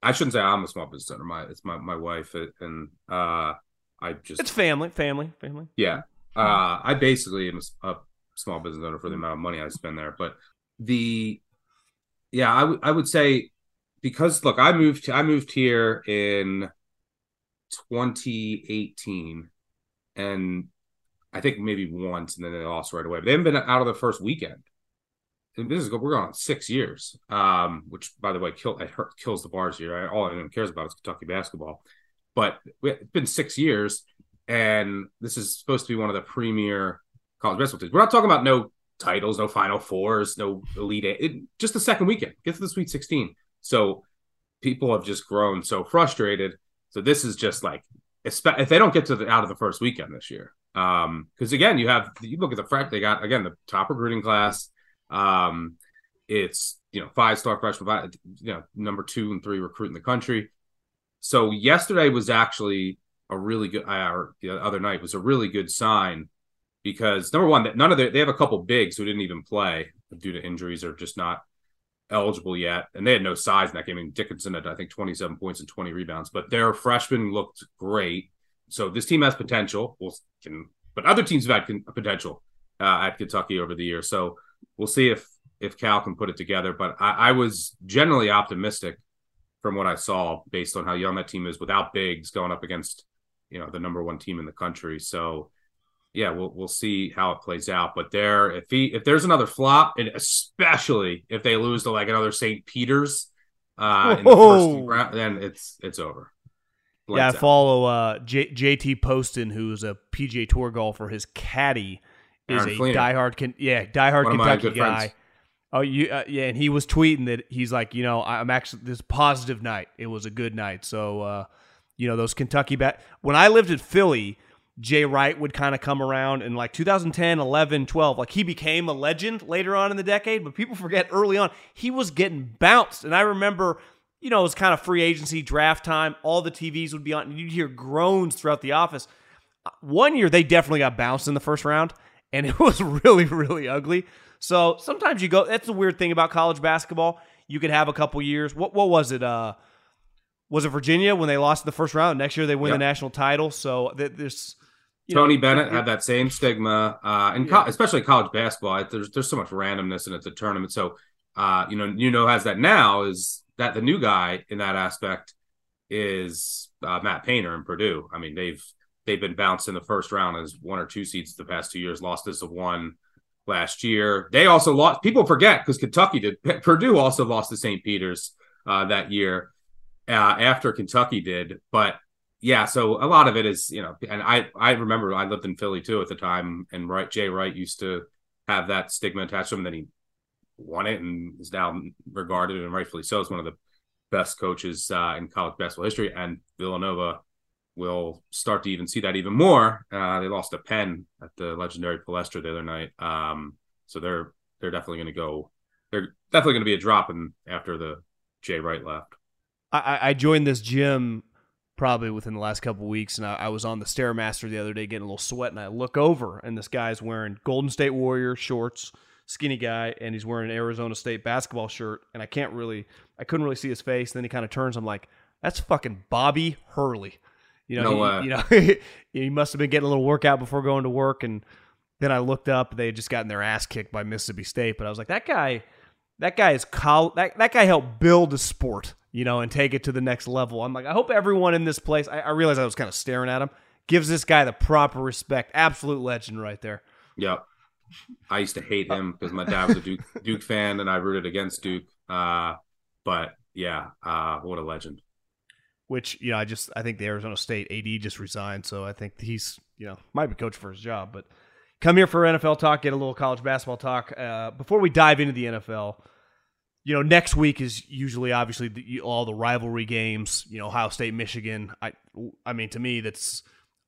I shouldn't say I'm a small business owner. My it's my my wife, and uh, I just it's family, family, family. Yeah, uh, I basically am a, a small business owner for the amount of money I spend there. But the yeah, I, w- I would say because look, I moved I moved here in 2018, and I think maybe once, and then they lost right away. But they haven't been out of the first weekend. And this is we're going on six years, um, which by the way, kill it hurt, kills the bars here. All anyone cares about is Kentucky basketball. But it's been six years, and this is supposed to be one of the premier college basketball teams. We're not talking about no titles, no Final Fours, no Elite Eight. It, just the second weekend, get to the Sweet 16. So people have just grown so frustrated. So this is just like if they don't get to the out of the first weekend this year, because um, again, you have you look at the fact they got again the top recruiting class. Um, it's you know five star freshman, you know number two and three recruit in the country. So yesterday was actually a really good, or the other night was a really good sign because number one, none of the they have a couple bigs who didn't even play due to injuries or just not eligible yet, and they had no size in that game. I mean, Dickinson had I think 27 points and 20 rebounds, but their freshman looked great. So this team has potential. We'll can, but other teams have had potential uh, at Kentucky over the years. So we'll see if if Cal can put it together. But I, I was generally optimistic from what I saw based on how young that team is without bigs going up against you know the number one team in the country. So yeah, we'll we'll see how it plays out. But there, if he if there's another flop, and especially if they lose to like another St. Peter's uh, in the first round, then it's it's over. Lights yeah, I follow uh, J- JT Poston, who's a PGA Tour golfer. His caddy is Aaron a Flener. diehard, yeah, diehard Kentucky guy. Friends. Oh, you, uh, yeah, and he was tweeting that he's like, you know, I'm actually this positive night. It was a good night. So, uh, you know, those Kentucky bat. When I lived in Philly, Jay Wright would kind of come around in like 2010, 11, 12. Like he became a legend later on in the decade, but people forget early on he was getting bounced. And I remember, you know, it was kind of free agency draft time. All the TVs would be on, and you'd hear groans throughout the office. One year they definitely got bounced in the first round, and it was really, really ugly. So sometimes you go. That's the weird thing about college basketball. You could have a couple years. What what was it? Uh, was it Virginia when they lost the first round? Next year they win yep. the national title. So there's Tony know, Bennett had that same stigma, uh, and yeah. co- especially college basketball. There's there's so much randomness and it's a tournament. So, uh, you know, you know has that now is that the new guy in that aspect is uh, Matt Painter in Purdue. I mean, they've they've been bounced in the first round as one or two seeds the past two years. Lost as a one last year. They also lost. People forget because Kentucky did. Purdue also lost to St. Peter's uh, that year uh, after Kentucky did, but yeah, so a lot of it is, you know, and I I remember I lived in Philly too at the time, and Wright Jay Wright used to have that stigma attached to him. Then he won it and is now regarded and rightfully so as one of the best coaches uh, in college basketball history. And Villanova will start to even see that even more. Uh, they lost a Penn at the legendary Palestra the other night, um, so they're they're definitely going to go. They're definitely going to be a drop in after the Jay Wright left. I joined this gym probably within the last couple weeks, and I, I, was on the stairmaster the other day getting a little sweat, and I look over, and this guy's wearing Golden State Warrior shorts, skinny guy, and he's wearing an Arizona State basketball shirt, and I can't really, I couldn't really see his face. And then he kind of turns, I'm like, that's fucking Bobby Hurley. You know, no, he, you know, he must have been getting a little workout before going to work, and then I looked up, they had just gotten their ass kicked by Mississippi State, but I was like, that guy, that guy is col- that that guy helped build a sport you know, and take it to the next level. I'm like, I hope everyone in this place, I, I realized I was kind of staring at him, gives this guy the proper respect. Absolute legend right there. Yep. I used to hate him because my dad was a Duke Duke fan and I rooted against Duke. Uh, but yeah, uh, what a legend. Which, you know, I just I think the Arizona State AD just resigned, so I think he's, you know, might be coach for his job, but come here for NFL talk, get a little college basketball talk. Uh, before we dive into the NFL, you know, next week is usually obviously the, all the rivalry games. You know, Ohio State, Michigan. I, I mean, to me, that's.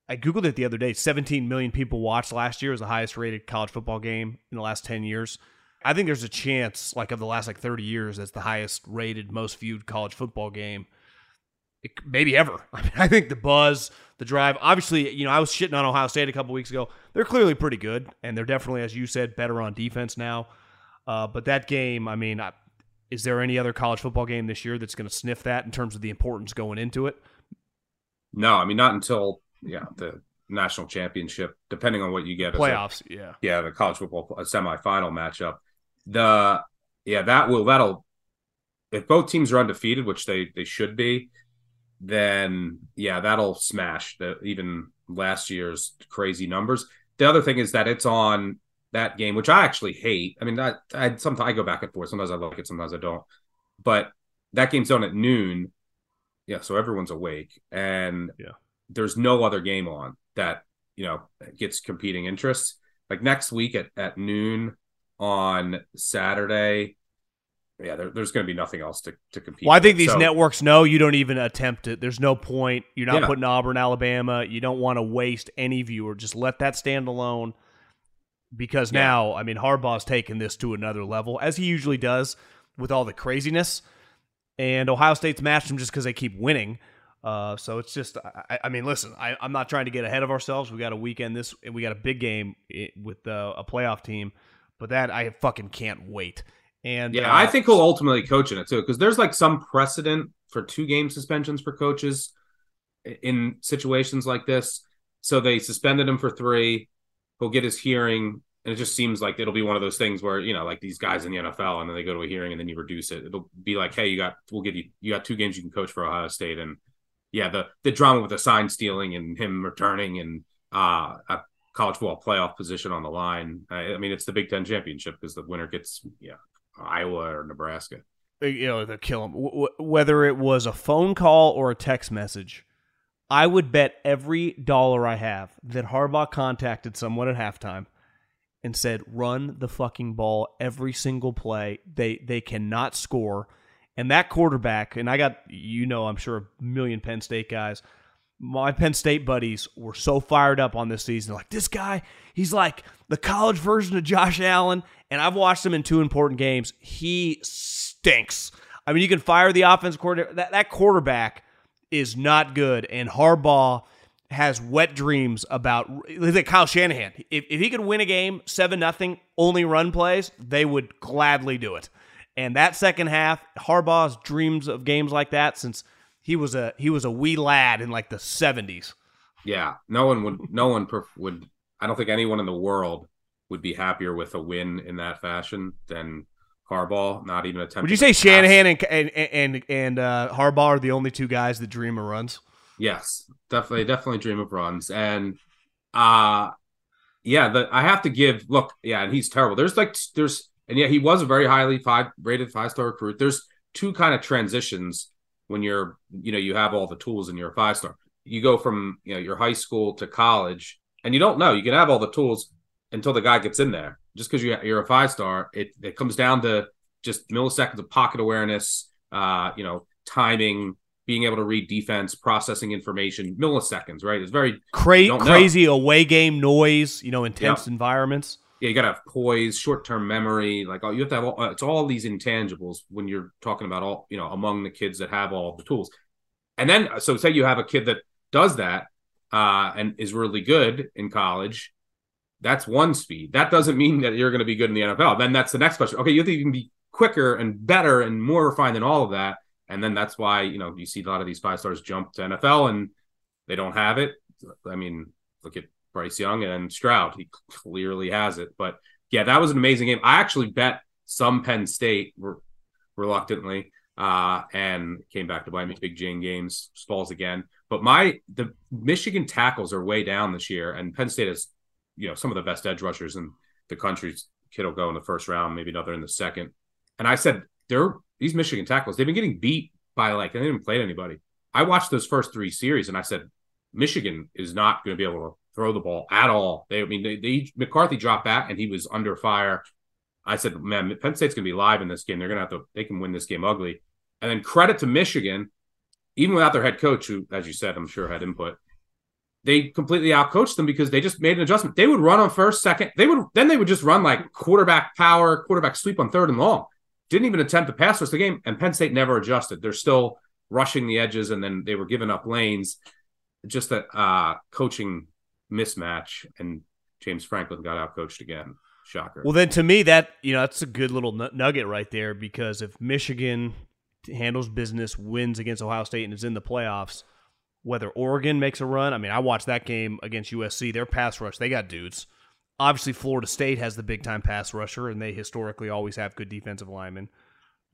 I googled it the other day. 17 million people watched last year. It was the highest rated college football game in the last 10 years. I think there's a chance, like of the last like 30 years, that's the highest rated, most viewed college football game, it, maybe ever. I mean, I think the buzz, the drive. Obviously, you know, I was shitting on Ohio State a couple weeks ago. They're clearly pretty good, and they're definitely, as you said, better on defense now. Uh, but that game, I mean, I, is there any other college football game this year that's going to sniff that in terms of the importance going into it? No, I mean not until yeah the national championship, depending on what you get playoffs. A, yeah, yeah, the college football semifinal matchup. The yeah that will that'll if both teams are undefeated, which they they should be, then yeah that'll smash the even last year's crazy numbers. the other thing is that it's on that game, which I actually hate. I mean, I, I sometimes I go back and forth. Sometimes I like it, sometimes I don't. But that game's on at noon. Yeah, so everyone's awake, and Yeah. there's no other game on that you know gets competing interest. Like next week at at noon on Saturday. Yeah, there, there's going to be nothing else to, to compete. Well, I think with. these So- networks know you don't even attempt it. There's no point. You're not Yeah. putting Auburn, Alabama. You don't want to waste any viewer. Just let that stand alone. Because Yeah. now, I mean, Harbaugh's taken this to another level, as he usually does with all the craziness. And Ohio State's matched them just because they keep winning. Uh, so it's just, I, I mean, listen, I, I'm not trying to get ahead of ourselves. We got a weekend this, we got a big game with uh, a playoff team, but that I fucking can't wait. And Yeah, uh, I think he'll ultimately coach in it too, because there's like some precedent for two game suspensions for coaches in situations like this. So they suspended him for three. He'll get his hearing, and it just seems like it'll be one of those things where you know, like these guys in the NFL, and then they go to a hearing, and then you reduce it. It'll be like, hey, you got, we'll give you, you got two games you can coach for Ohio State, and yeah, the the drama with the sign stealing and him returning and uh, a college football playoff position on the line. I, I mean, it's the Big Ten championship because the winner gets yeah Iowa or Nebraska. you know, they'll kill him. W- whether it was a phone call or a text message, I would bet every dollar I have that Harbaugh contacted someone at halftime and said, "Run the fucking ball every single play. They they cannot score." And that quarterback, and I got you know, I'm sure a million Penn State guys. My Penn State buddies were so fired up on this season. Like this guy, he's like the college version of Josh Allen. And I've watched him in two important games. He stinks. I mean, you can fire the offense coordinator. That, that quarterback is not good. And Harbaugh has wet dreams about like Kyle Shanahan. If, if he could win a game seven nothing, only run plays, they would gladly do it. And that second half, Harbaugh's dreams of games like that since he was a he was a wee lad in like the seventies. Yeah, no one would. No one perf- would. I don't think anyone in the world would be happier with a win in that fashion than Harbaugh. Not even attempting. Would you say. Shanahan and and and, and uh, Harbaugh are the only two guys that dream of runs? Yes, definitely, definitely dream of runs, and uh yeah, the I have to give. Look, yeah, and he's terrible. There's like there's and yeah, he was a very highly five rated five star recruit. There's two kind of transitions when you're you know you have all the tools and you're a five star. You go from you know your high school to college, and you don't know you can have all the tools until the guy gets in there. Just because you, you're a five star, it it comes down to just milliseconds of pocket awareness, uh, you know, timing, being able to read defense, processing information, milliseconds, right? It's very Cra- don't know. crazy away game noise, you know, intense Yeah. environments. Yeah, you gotta have poise, short term memory. Like, you have to have all, it's all these intangibles when you're talking about all, you know, among the kids that have all the tools. And then, so say you have a kid that does that uh, and is really good in college. That's one speed. That doesn't mean that you're going to be good in the NFL. Then that's the next question. Okay, you have to even be quicker and better and more refined than all of that. And then that's why you know you see a lot of these five stars jump to NFL and they don't have it. I mean, look at Bryce Young and Stroud. He clearly has it. But yeah, that was an amazing game. I actually bet some Penn State re- reluctantly uh, and came back to bite me. Big Game James falls again. But my the Michigan tackles are way down this year, and Penn State has you know some of the best edge rushers in the country. Kid will go in the first round, maybe another in the second. And I said, they're these Michigan tackles. They've been getting beat by like they didn't play anybody. I watched those first three series, and I said, Michigan is not going to be able to throw the ball at all. They, I mean, they, they McCarthy dropped back, and he was under fire. I said, man, Penn State's going to be live in this game. They're going to have to. They can win this game ugly. And then credit to Michigan, even without their head coach, who, as you said, I'm sure had input. They completely outcoached them because they just made an adjustment. They would run on first, second. They would then they would just run like quarterback power, quarterback sweep on third and long. Didn't even attempt to pass the game, and Penn State never adjusted. They're still rushing the edges, and then they were giving up lanes. Just a uh, coaching mismatch, and James Franklin got outcoached again. Shocker. Well, then to me, that you know that's a good little nu- nugget right there because if Michigan handles business, wins against Ohio State, and is in the playoffs, whether Oregon makes a run, I mean, I watched that game against USC. Their pass rush, they got dudes. Obviously, Florida State has the big time pass rusher, and they historically always have good defensive linemen.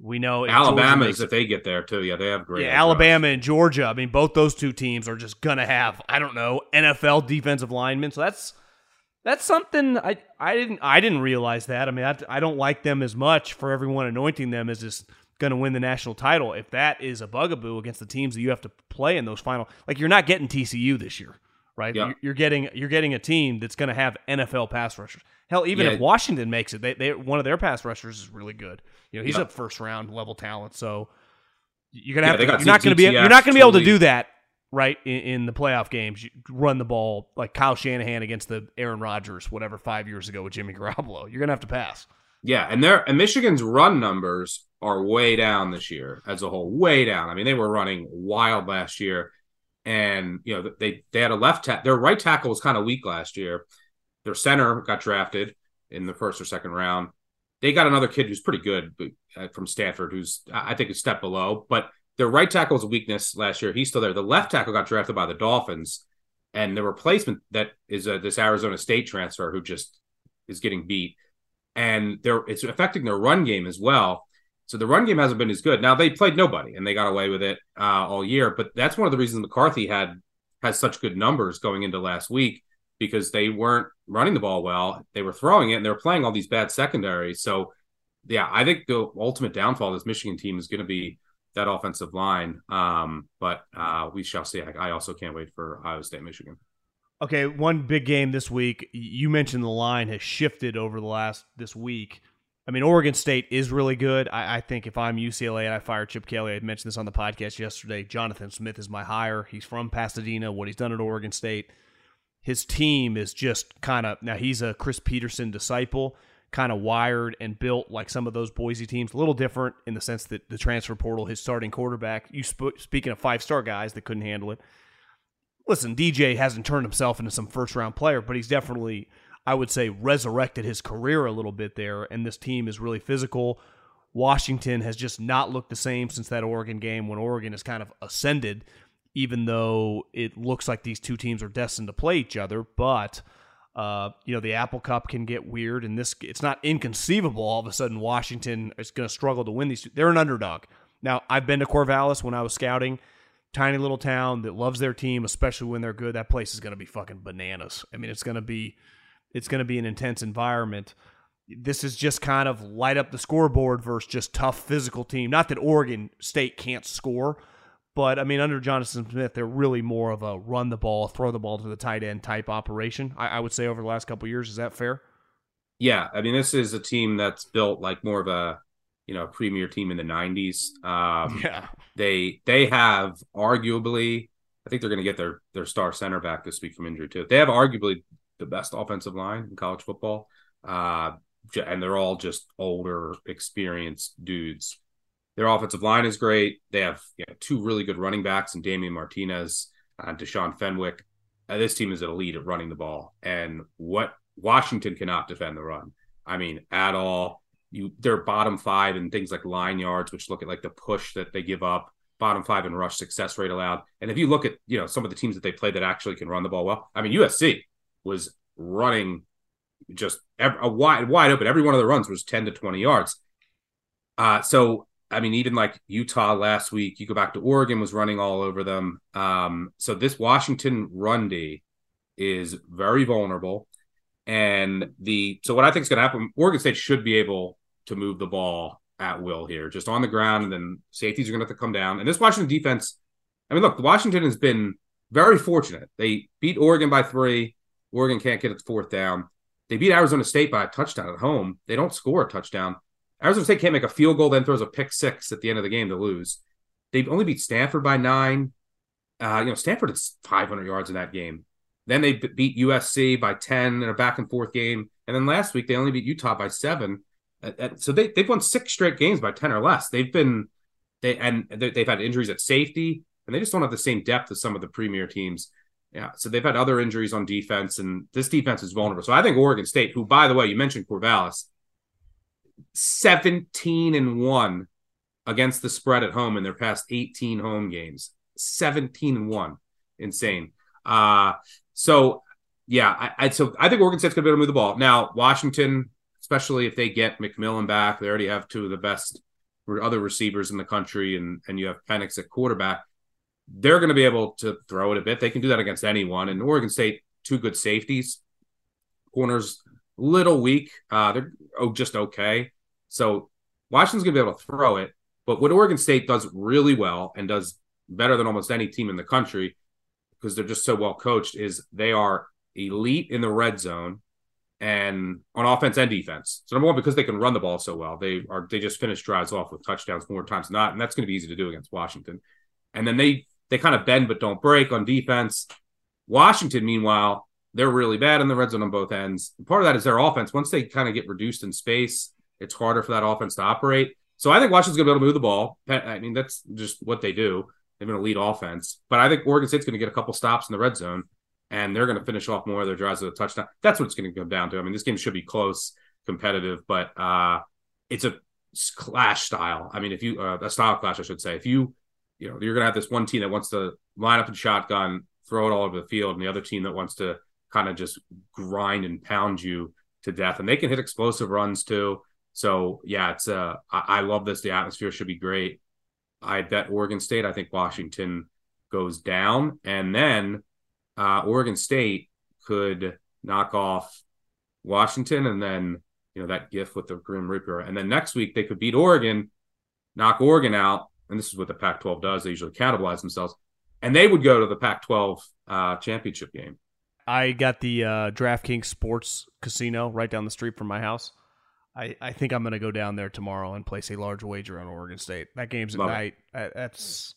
We know Alabama is if they get there too. Yeah, they have great. yeah, Alabama and Georgia. I mean, both those two teams are just gonna have I don't know NFL defensive linemen. So that's That's something I I didn't I didn't realize that. I mean, I, I don't like them as much for everyone anointing them as just going to win the national title. If that is a bugaboo against the teams that you have to play in those final, like you're not getting TCU this year, right? Yeah. You're, getting you're getting a team that's going to have NFL pass rushers. Hell, even Yeah. if Washington makes it, they, they one of their pass rushers is really good. You know, he's Yeah. a first round level talent, so you're gonna have to, you're not going to be you're not going to be able to do that right in, in the playoff games. You run the ball like Kyle Shanahan against the Aaron Rodgers, whatever five years ago with Jimmy Garoppolo. You're going to have to pass. Yeah, and their and Michigan's run numbers are way down this year as a whole, way down. I mean, they were running wild last year, and you know they they had a left tackle. Their right tackle was kind of weak last year. Their center got drafted in the first or second round. They got another kid who's pretty good uh, from Stanford, who's I think a step below. But their right tackle was a weakness last year. He's still there. The left tackle got drafted by the Dolphins, and the replacement that is uh, this Arizona State transfer who just is getting beat and they're it's affecting their run game as well. So the run game hasn't been as good. Now they played nobody and they got away with it uh, all year, but that's one of the reasons McCarthy had has such good numbers going into last week because they weren't running the ball well. They were throwing it and they were playing all these bad secondaries. So yeah, I think the ultimate downfall of this Michigan team is going to be that offensive line. Um, but uh, we shall see. I, I also can't wait for Iowa State, Michigan. Okay, one big game this week. You mentioned the line has shifted over the last this week. I mean, Oregon State is really good. I, I think if I'm UCLA and I fire Chip Kelly, I mentioned this on the podcast yesterday. Jonathan Smith is my hire. He's from Pasadena. What he's done at Oregon State, his team is just kind of now. He's a Chris Petersen disciple, kind of wired and built like some of those Boise teams. A little different in the sense that the transfer portal, his starting quarterback. You sp- speaking of five star guys that couldn't handle it listen, DJ hasn't turned himself into some first round player, but he's definitely, I would say, resurrected his career a little bit there. And this team is really physical. Washington has just not looked the same since that Oregon game when Oregon has kind of ascended, even though it looks like these two teams are destined to play each other. But uh, you know, the Apple Cup can get weird, and this it's not inconceivable. All of a sudden, Washington is going to struggle to win these. Two. They're an underdog. Now, I've been to Corvallis when I was scouting tiny little town that loves their team, especially when they're good. That place is going to be fucking bananas. I mean, it's going to be it's going to be an intense environment. This is just kind of light up the scoreboard versus just tough physical team. Not that Oregon State can't score, but I mean, under Jonathan Smith, they're really more of a run the ball, throw the ball to the tight end type operation. I, I would say over the last couple years. Is that fair? Yeah, I mean, this is a team that's built like more of a you know premier team in the '90s. Um, Yeah. they they have arguably, I think they're going to get their their star center back this week from injury too. They have arguably the best offensive line in college football, uh, and they're all just older, experienced dudes. Their offensive line is great. They have you know, two really good running backs, and Damien Martinez and Deshaun Fenwick. Uh, this team is an elite at running the ball, and what Washington cannot defend the run. I mean, at all. You they're bottom five in things like line yards, which look at like the push that they give up. Bottom five in rush success rate allowed. And if you look at you know some of the teams that they play that actually can run the ball well, I mean USC was running just a wide wide open. Every one of the runs was ten to twenty yards. Uh, so I mean, even like Utah last week, you go back to Oregon was running all over them. Um, so this Washington run D is very vulnerable. And the so what I think is going to happen, Oregon State should be able to move the ball at will here, just on the ground, and then safeties are going to have to come down. And this Washington defense, I mean, look, Washington has been very fortunate. They beat Oregon by three. Oregon can't get its fourth down. They beat Arizona State by a touchdown at home. They don't score a touchdown. Arizona State can't make a field goal, then throws a pick six at the end of the game to lose. They only beat Stanford by nine. Uh, you know, Stanford is 500 yards in that game. Then they beat USC by 10 in a back and forth game. And then last week, they only beat Utah by seven. Uh, uh, so they, they've won six straight games by 10 or less. They've been, they and they- they've had injuries at safety, and they just don't have the same depth as some of the premier teams. Yeah. So they've had other injuries on defense, and this defense is vulnerable. So I think Oregon State, who, by the way, you mentioned Corvallis, 17 and 1 against the spread at home in their past 18 home games. 17 and 1. Insane. Uh so yeah, I, I so I think Oregon State's gonna be able to move the ball. Now, Washington, especially if they get McMillan back, they already have two of the best other receivers in the country, and and you have Penix at quarterback. They're going to be able to throw it a bit. They can do that against anyone. And Oregon State, two good safeties. corners little weak. Uh, they're oh, just okay. So Washington's going to be able to throw it. But what Oregon State does really well and does better than almost any team in the country because they're just so well coached is they are elite in the red zone and on offense and defense. So number one, because they can run the ball so well, they are they just finish drives off with touchdowns more times than not, and that's going to be easy to do against Washington. And then they they kind of bend but don't break on defense. Washington, meanwhile, they're really bad in the red zone on both ends. part of that is their offense. Once they kind of get reduced in space, it's harder for that offense to operate. So I think Washington's going to be able to move the ball. I mean, that's just what they do. They have an elite offense. But I think Oregon State's going to get a couple stops in the red zone, and they're going to finish off more of their drives with a touchdown. That's what it's going to come down to. I mean, this game should be close, competitive, but uh, it's a clash style. I mean, if you uh, a style clash, I should say. If you you know you're going to have this one team that wants to line up in shotgun, throw it all over the field, and the other team that wants to kind of just grind and pound you to death, and they can hit explosive runs too. So yeah, it's uh, I, I love this. The atmosphere should be great. I bet Oregon State. I think Washington goes down, and then uh, Oregon State could knock off Washington, and then you know that gift with the Grim Reaper, and then next week they could beat Oregon, knock Oregon out, and this is what the Pac-12 does. They usually cannibalize themselves, and they would go to the Pac-12 uh, championship game. I got the uh, DraftKings Sports Casino right down the street from my house. I, I think I'm going to go down there tomorrow and place a large wager on Oregon State. That game's at Love night. It. That's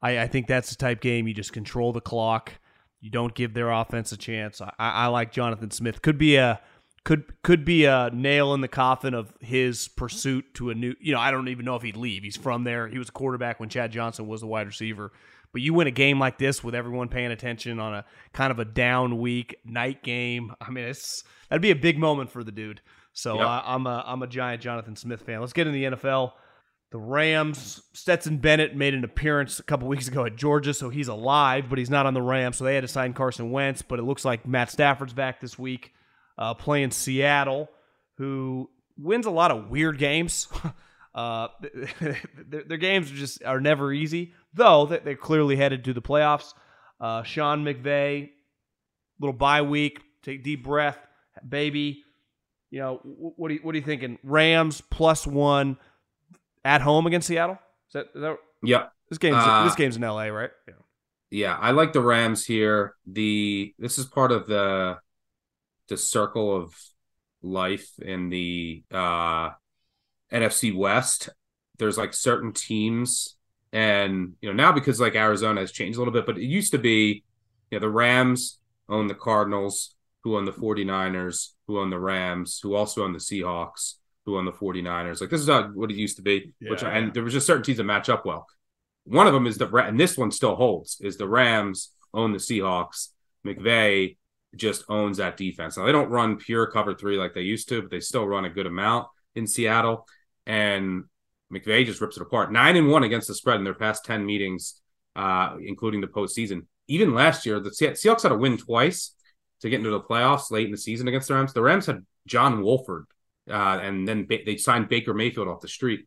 I, I think that's the type game you just control the clock. You don't give their offense a chance. I, I like Jonathan Smith. Could be a could could be a nail in the coffin of his pursuit to a new. You know, I don't even know if he'd leave. He's from there. He was a quarterback when Chad Johnson was the wide receiver. But you win a game like this with everyone paying attention on a kind of a down week night game. I mean, it's that'd be a big moment for the dude. So yep. uh, I'm a I'm a giant Jonathan Smith fan. Let's get in the NFL. The Rams, Stetson Bennett made an appearance a couple weeks ago at Georgia, so he's alive, but he's not on the Rams, so they had to sign Carson Wentz. But it looks like Matt Stafford's back this week, uh, playing Seattle, who wins a lot of weird games. uh, their, games are just are never easy, though they're clearly headed to the playoffs. Uh, Sean McVay, little bye week, take deep breath, baby you know, what are you, what are you thinking? Rams plus one at home against Seattle. Is that, is that yeah? This game's uh, this game's in L.A. right? Yeah. Yeah, I like the Rams here. The this is part of the the circle of life in the uh, NFC West. There's like certain teams, and you know now because like Arizona has changed a little bit, but it used to be, you know, the Rams own the Cardinals, who own the 49ers, who own the Rams, who also own the Seahawks, who own the 49ers. Like this is not what it used to be. Yeah. Which and there was just certain teams that match up well. One of them is the and this one still holds is the Rams own the Seahawks. McVay just owns that defense. Now they don't run pure cover three like they used to, but they still run a good amount in Seattle. And McVay just rips it apart. Nine and one against the spread in their past ten meetings, uh, including the postseason. Even last year, the Seahawks had a win twice, to get into the playoffs late in the season against the Rams. The Rams had John Wolford, uh, and then ba- they signed Baker Mayfield off the street.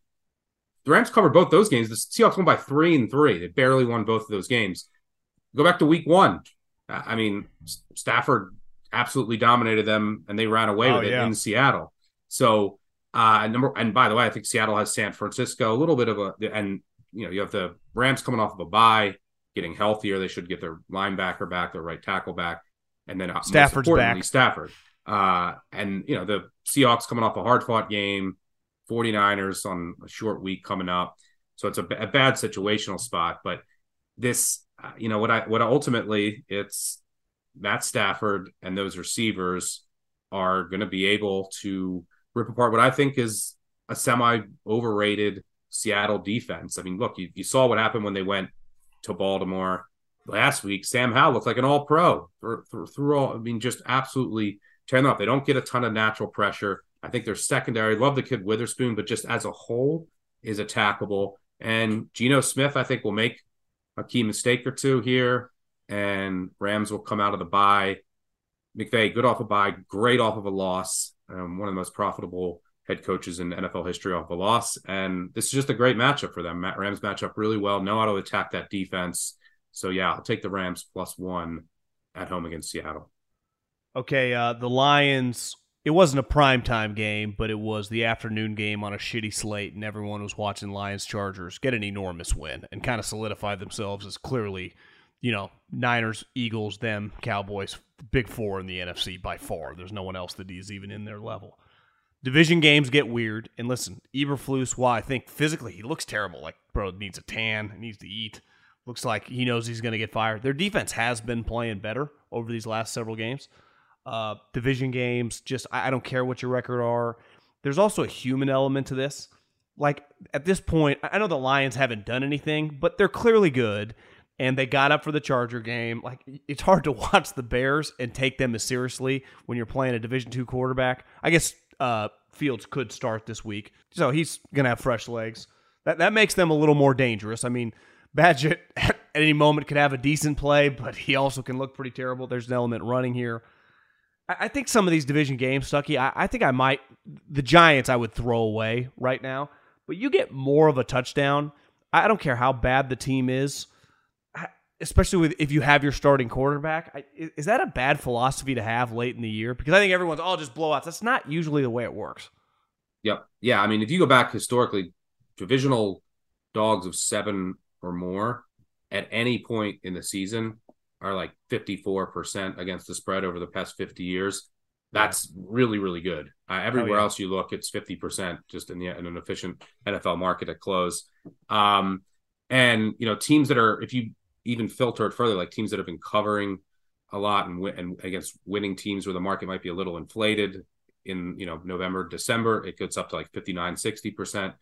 The Rams covered both those games. The Seahawks won by three and three. They barely won both of those games. Go back to week one. I mean, Stafford absolutely dominated them, and they ran away oh, with yeah. it in Seattle. So, uh, number and by the way, I think Seattle has San Francisco a little bit of a, and you know, you have the Rams coming off of a bye, getting healthier. They should get their linebacker back, their right tackle back and then uh, Stafford's back. Stafford. Uh, and you know the Seahawks coming off a hard fought game, 49ers on a short week coming up, so it's a, a bad situational spot. But this, uh, you know, what I what ultimately it's Matt Stafford and those receivers are going to be able to rip apart what I think is a semi overrated Seattle defense. I mean, look, you, you saw what happened when they went to Baltimore last week, Sam Howell looked like an all pro through, through all. I mean, just absolutely them up. They don't get a ton of natural pressure. I think they're secondary. Love the kid Witherspoon, but just as a whole is attackable. And Geno Smith, I think, will make a key mistake or two here, and Rams will come out of the bye. McVay, good off a bye, great off of a loss. Um, one of the most profitable head coaches in NFL history off a loss. And this is just a great matchup for them. Matt Rams match up really well, know how to attack that defense. So yeah, I'll take the Rams plus one at home against Seattle. Okay, uh, the Lions. It wasn't a primetime game, but it was the afternoon game on a shitty slate, and everyone was watching Lions Chargers get an enormous win and kind of solidify themselves as clearly, you know, Niners, Eagles, them, Cowboys, big four in the NFC by far. There's no one else that is even in their level. Division games get weird, and listen, Eberflus, why I think physically he looks terrible, like bro needs a tan, needs to eat, looks like he knows he's going to get fired. Their defense has been playing better over these last several games. Uh, division games, just I, I don't care what your record are. There's also a human element to this. Like at this point, I know the Lions haven't done anything, but they're clearly good, and they got up for the Charger game. Like it's hard to watch the Bears and take them as seriously when you're playing a Division two quarterback. I guess uh, Fields could start this week, so he's gonna have fresh legs. That that makes them a little more dangerous. I mean, Bagent at any moment could have a decent play, but he also can look pretty terrible. There's an element running here. I, think some of these division games, Stucky, I, I think I might the Giants I would throw away right now. But you get more of a touchdown. I don't care how bad the team is, especially with if you have your starting quarterback. Is that a bad philosophy to have late in the year? Because I think everyone's all oh, just blowouts. That's not usually the way it works. Yep. Yeah. I mean, if you go back historically, divisional dogs of seven or more at any point in the season are like 54% against the spread over the past 50 years. That's really, really good. Uh, everywhere oh, yeah. else you look, it's 50% just in, the, in an efficient NFL market at close. Um, and, you know, teams that are, if you even filter it further, like teams that have been covering a lot and, and against winning teams where the market might be a little inflated in, you know, November, December, it gets up to like 59, 60%,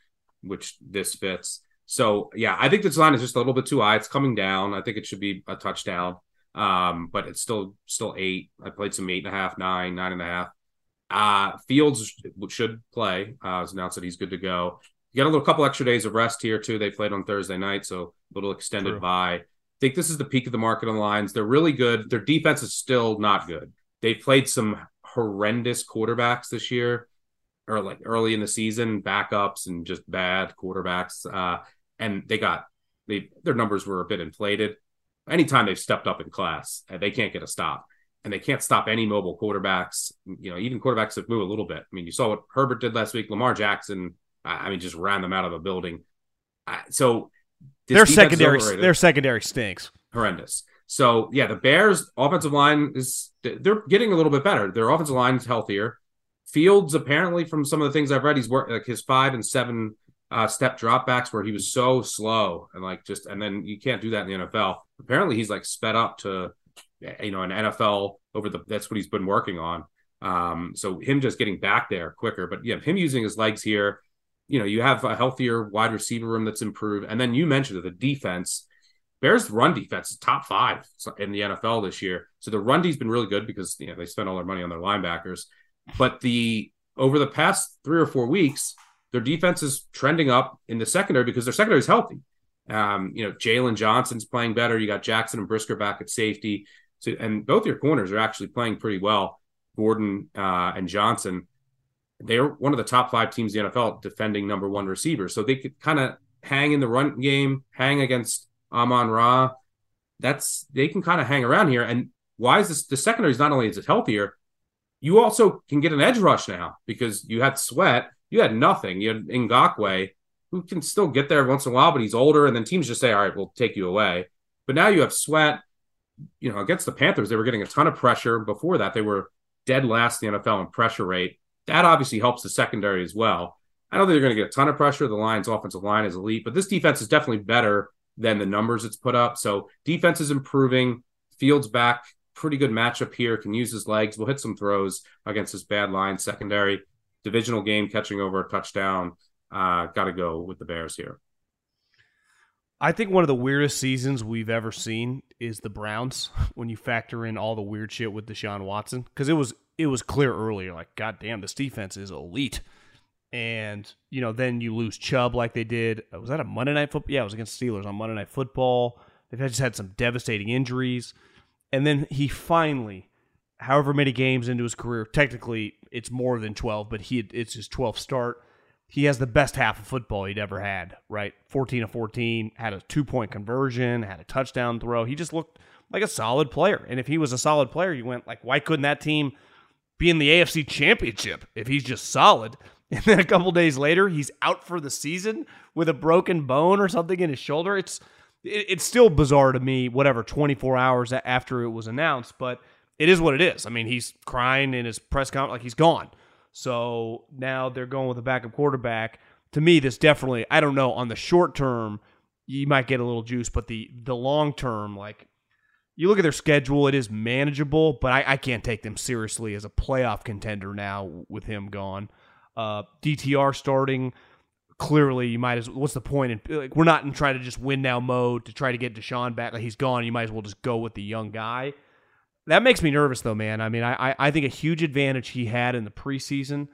which this fits. So yeah, I think this line is just a little bit too high. It's coming down. I think it should be a touchdown. Um, but it's still still eight. I played some eight and a half, nine, nine and a half. Uh, Fields should play. Uh, it's announced that he's good to go. You got a little couple extra days of rest here too. They played on Thursday night, so a little extended True. by. I think this is the peak of the market on the lines. They're really good. Their defense is still not good. They've played some horrendous quarterbacks this year, or like early in the season, backups and just bad quarterbacks. Uh, and they got they their numbers were a bit inflated anytime they've stepped up in class, uh, they can't get a stop. And they can't stop any mobile quarterbacks. You know, even quarterbacks that move a little bit. I mean, you saw what Herbert did last week. Lamar Jackson, I mean, just ran them out of the building. So their secondary, their secondary stinks. Horrendous. So yeah, the Bears' offensive line is they're getting a little bit better. Their offensive line is healthier. Fields apparently, from some of the things I've read, he's worked like his five and seven uh, step dropbacks where he was so slow and like just and then you can't do that in the NFL. Apparently he's like sped up to you know an NFL over the that's what he's been working on. Um, so him just getting back there quicker, but yeah, him using his legs here. You know, you have a healthier wide receiver room that's improved, and then you mentioned the defense. Bears run defense is top five in the NFL this year. So the run D's been really good because you know they spent all their money on their linebackers. But the over the past three or four weeks, their defense is trending up in the secondary because their secondary is healthy. Um, you know, Jaylon Johnson's playing better. You got Jackson and Brisker back at safety. So, and both your corners are actually playing pretty well. Gordon uh, and Johnson, they're one of the top five teams in the NFL defending number one receivers. So they could kind of hang in the run game, hang against Amon Ra. That's they can kind of hang around here. And why is this? The secondary is not only is it healthier, you also can get an edge rush now because you had Sweat you had nothing. You had Ngakoue, who can still get there once in a while, but he's older, and then teams just say, "All right, we'll take you away." But now you have Sweat. You know, against the Panthers, they were getting a ton of pressure. Before that, they were dead last in the NFL in pressure rate. That obviously helps the secondary as well. I don't think they're going to get a ton of pressure. The Lions' offensive line is elite, but this defense is definitely better than the numbers it's put up. So defense is improving. Fields back, pretty good matchup here. Can use his legs. We'll hit some throws against this bad line secondary divisional game catching over a touchdown. Uh, Got to go with the Bears here. I think one of the weirdest seasons we've ever seen is the Browns when you factor in all the weird shit with Deshaun Watson because it was it was clear earlier like god damn this defense is elite and you know then you lose Chubb like they did was that a Monday night football yeah it was against Steelers on Monday night football they've just had some devastating injuries and then he finally however many games into his career. Technically, it's more than 12, but he it's his 12th start. He has the best half of football he'd ever had, right? 14 of 14, had a two point conversion, had a touchdown throw. He just looked like a solid player. And if he was a solid player, you went like, why couldn't that team be in the AFC Championship if he's just solid? And then a couple days later, he's out for the season with a broken bone or something in his shoulder. It's it, it's still bizarre to me. Whatever, 24 hours after it was announced, but it is what it is. I mean, he's crying in his press conference like he's gone. So now they're going with a backup quarterback. To me, this definitely, I don't know, on the short term, you might get a little juice, but the the long term, like you look at their schedule, it is manageable, but I, I can't take them seriously as a playoff contender now with him gone. Uh, DTR starting, clearly you might as what's the point in like we're not in trying to just win now mode to try to get Deshaun back. Like he's gone, you might as well just go with the young guy. That makes me nervous though, man. I mean, I I think a huge advantage he had in the preseason,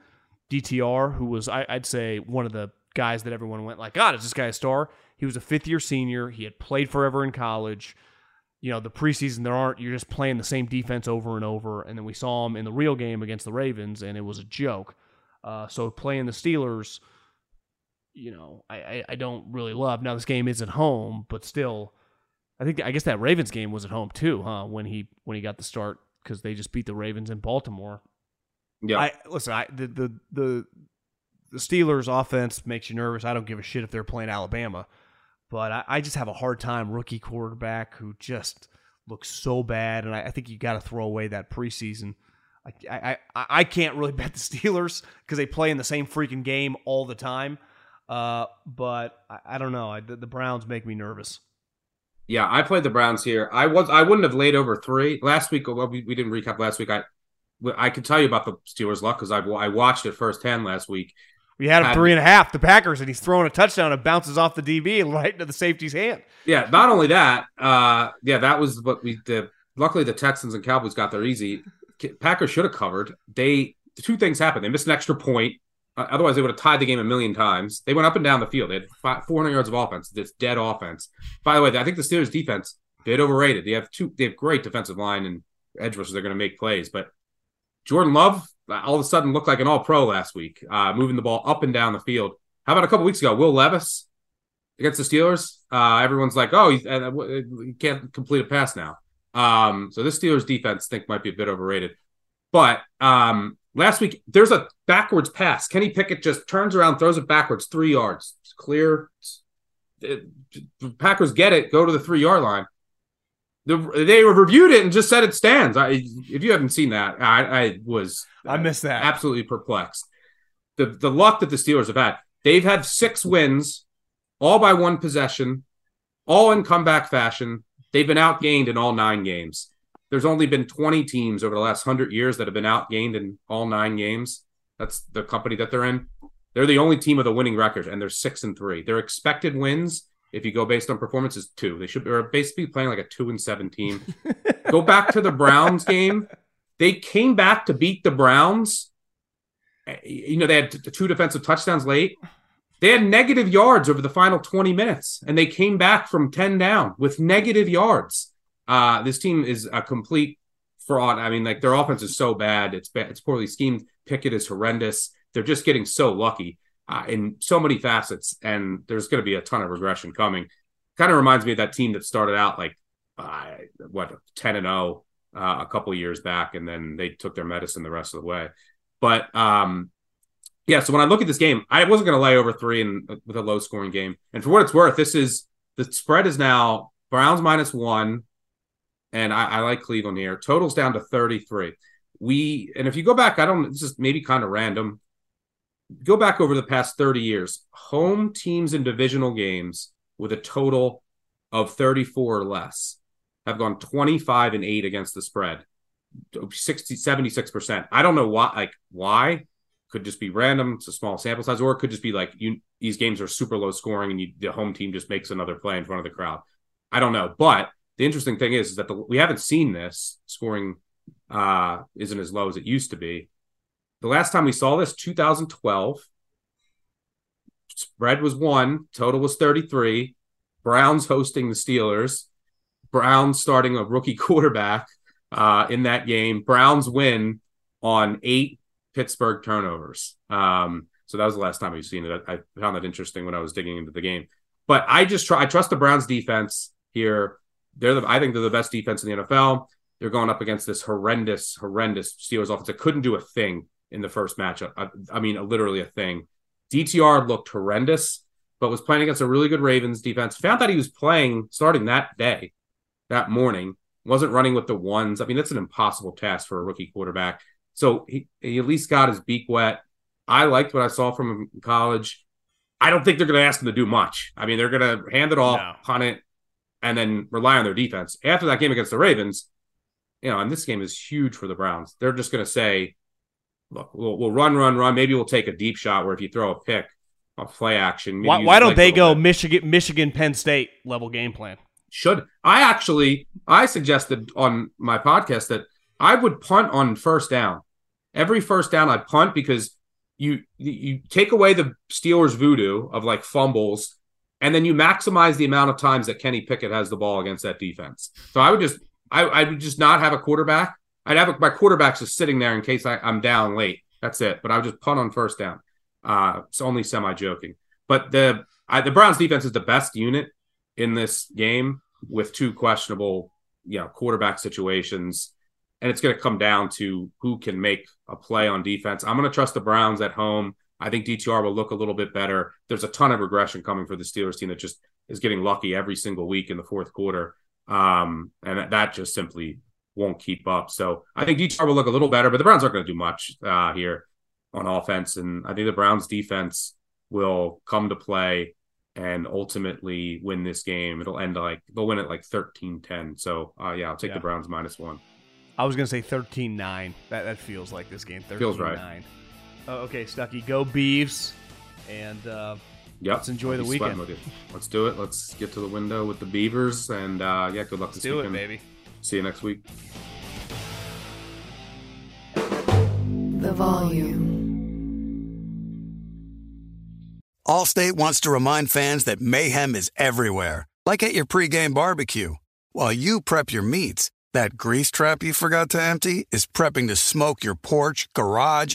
DTR, who was I, I'd say one of the guys that everyone went like, God, is this guy a star? He was a fifth year senior. He had played forever in college. You know, the preseason there aren't you're just playing the same defense over and over. And then we saw him in the real game against the Ravens, and it was a joke. Uh, so playing the Steelers, you know, I, I, I don't really love. Now this game is at home, but still I think I guess that Ravens game was at home too, huh? When he when he got the start because they just beat the Ravens in Baltimore. Yeah. I listen. I the the the the Steelers offense makes you nervous. I don't give a shit if they're playing Alabama, but I, I just have a hard time rookie quarterback who just looks so bad, and I, I think you got to throw away that preseason. I, I I can't really bet the Steelers because they play in the same freaking game all the time. Uh, but I, I don't know. I, the, the Browns make me nervous. Yeah, I played the Browns here. I was I wouldn't have laid over three last week. Well, we, we didn't recap last week. I I can tell you about the Steelers' luck because I I watched it firsthand last week. We had him had, three and a half, the Packers, and he's throwing a touchdown and bounces off the DB right into the safety's hand. Yeah, not only that, uh, yeah, that was what we did. Luckily, the Texans and Cowboys got there easy. Packers should have covered. They two things happened. They missed an extra point otherwise, they would have tied the game a million times. They went up and down the field. They had 400 yards of offense. This dead offense. By the way, I think the Steelers' defense bit overrated. They have two. They have great defensive line and edge rushers. They're going to make plays, but Jordan Love all of a sudden looked like an All Pro last week, uh, moving the ball up and down the field. How about a couple weeks ago, Will Levis against the Steelers? Uh, everyone's like, "Oh, he, uh, he, can't complete a pass now." Um, so this Steelers defense I think might be a bit overrated, but um, Last week, there's a backwards pass. Kenny Pickett just turns around, throws it backwards, three yards. It's clear. It, Packers get it, go to the three yard line. The, they reviewed it and just said it stands. I, if you haven't seen that, I, I was I missed that absolutely perplexed. The the luck that the Steelers have had, they've had six wins, all by one possession, all in comeback fashion. They've been outgained in all nine games there's only been 20 teams over the last 100 years that have been outgained in all nine games. That's the company that they're in. They're the only team with a winning record, and they're six and three. Their expected wins, if you go based on performance, is two. They should be basically playing like a two and seven team. go back to the Browns game. They came back to beat the Browns. Eh, you know, they had two defensive touchdowns late. They had negative yards over the final 20 minutes, and they came back from 10 down with negative yards. Uh, this team is a complete fraud. I mean, like their offense is so bad. It's bad. It's poorly schemed. Pickett is horrendous. They're just getting so lucky uh, in so many facets, and there's going to be a ton of regression coming. Kind of reminds me of that team that started out like uh, what ten and zero uh, a couple years back, and then they took their medicine the rest of the way. But um, yeah, so when I look at this game, I wasn't going to lay over three and with a low scoring game. And for what it's worth, this is the spread is now Browns minus one, and I, I like Cleveland here. Totals down to 33. We and if you go back, I don't this is maybe kind of random. Go back over the past 30 years, home teams in divisional games with a total of 34 or less have gone 25 and 8 against the spread. 60 76%. I don't know why like why could just be random, it's a small sample size or it could just be like you these games are super low scoring and you, the home team just makes another play in front of the crowd. I don't know, but the interesting thing is, is that the, we haven't seen this scoring uh, isn't as low as it used to be. The last time we saw this, 2012, spread was one, total was 33. Browns hosting the Steelers. Browns starting a rookie quarterback uh, in that game. Browns win on eight Pittsburgh turnovers. Um, so that was the last time we've seen it. I, I, found that interesting when I was digging into the game. But I just try. I trust the Browns defense here. They're the, I think they're the best defense in the NFL. They're going up against this horrendous, horrendous Steelers offense that couldn't do a thing in the first matchup. I, I mean, literally a thing. DTR looked horrendous, but was playing against a really good Ravens defense. Found that he was playing starting that day, that morning, wasn't running with the ones. I mean, that's an impossible task for a rookie quarterback. So he, he at least got his beak wet. I liked what I saw from him in college. I don't think they're going to ask him to do much. I mean, they're going to hand it off, no. punt it, and then rely on their defense. After that game against the Ravens, you know, and this game is huge for the Browns. They're just going to say, look, we'll, we'll, run, run, run. Maybe we'll take a deep shot where if you throw a pick, a play action. Why, why don't they go bit. Michigan, Michigan, Penn State level game plan? Should I actually? I suggested on my podcast that I would punt on first down. Every first down, I punt because you you take away the Steelers' voodoo of like fumbles, and then you maximize the amount of times that Kenny Pickett has the ball against that defense. So I would just I, I would just not have a quarterback. I'd have a, my quarterbacks just sitting there in case I, am down late. That's it. But I would just punt on first down. Uh, it's only semi joking. But the I, the Browns defense is the best unit in this game with two questionable, you know, quarterback situations. And it's going to come down to who can make a play on defense. I'm going to trust the Browns at home. I think DTR will look a little bit better. There's a ton of regression coming for the Steelers team that just is getting lucky every single week in the fourth quarter. Um, and that just simply won't keep up. So I think DTR will look a little better, but the Browns aren't going to do much uh, here on offense. And I think the Browns defense will come to play and ultimately win this game. It'll end like they'll win it like 13-10. So uh, yeah, I'll take yeah. the Browns minus one. I was gonna say 13-9. That that feels like this game. 13-9. Feels right. Oh, okay, Stucky, go Beavs, and uh, Yep. Let's enjoy the weekend. Let's do it. Let's get to the window with the Beavers, and uh, yeah, good luck Let's this do weekend. it, baby. See you next week. The volume. Allstate wants to remind fans that mayhem is everywhere, like at your pregame barbecue. While you prep your meats, that grease trap you forgot to empty is prepping to smoke your porch, garage,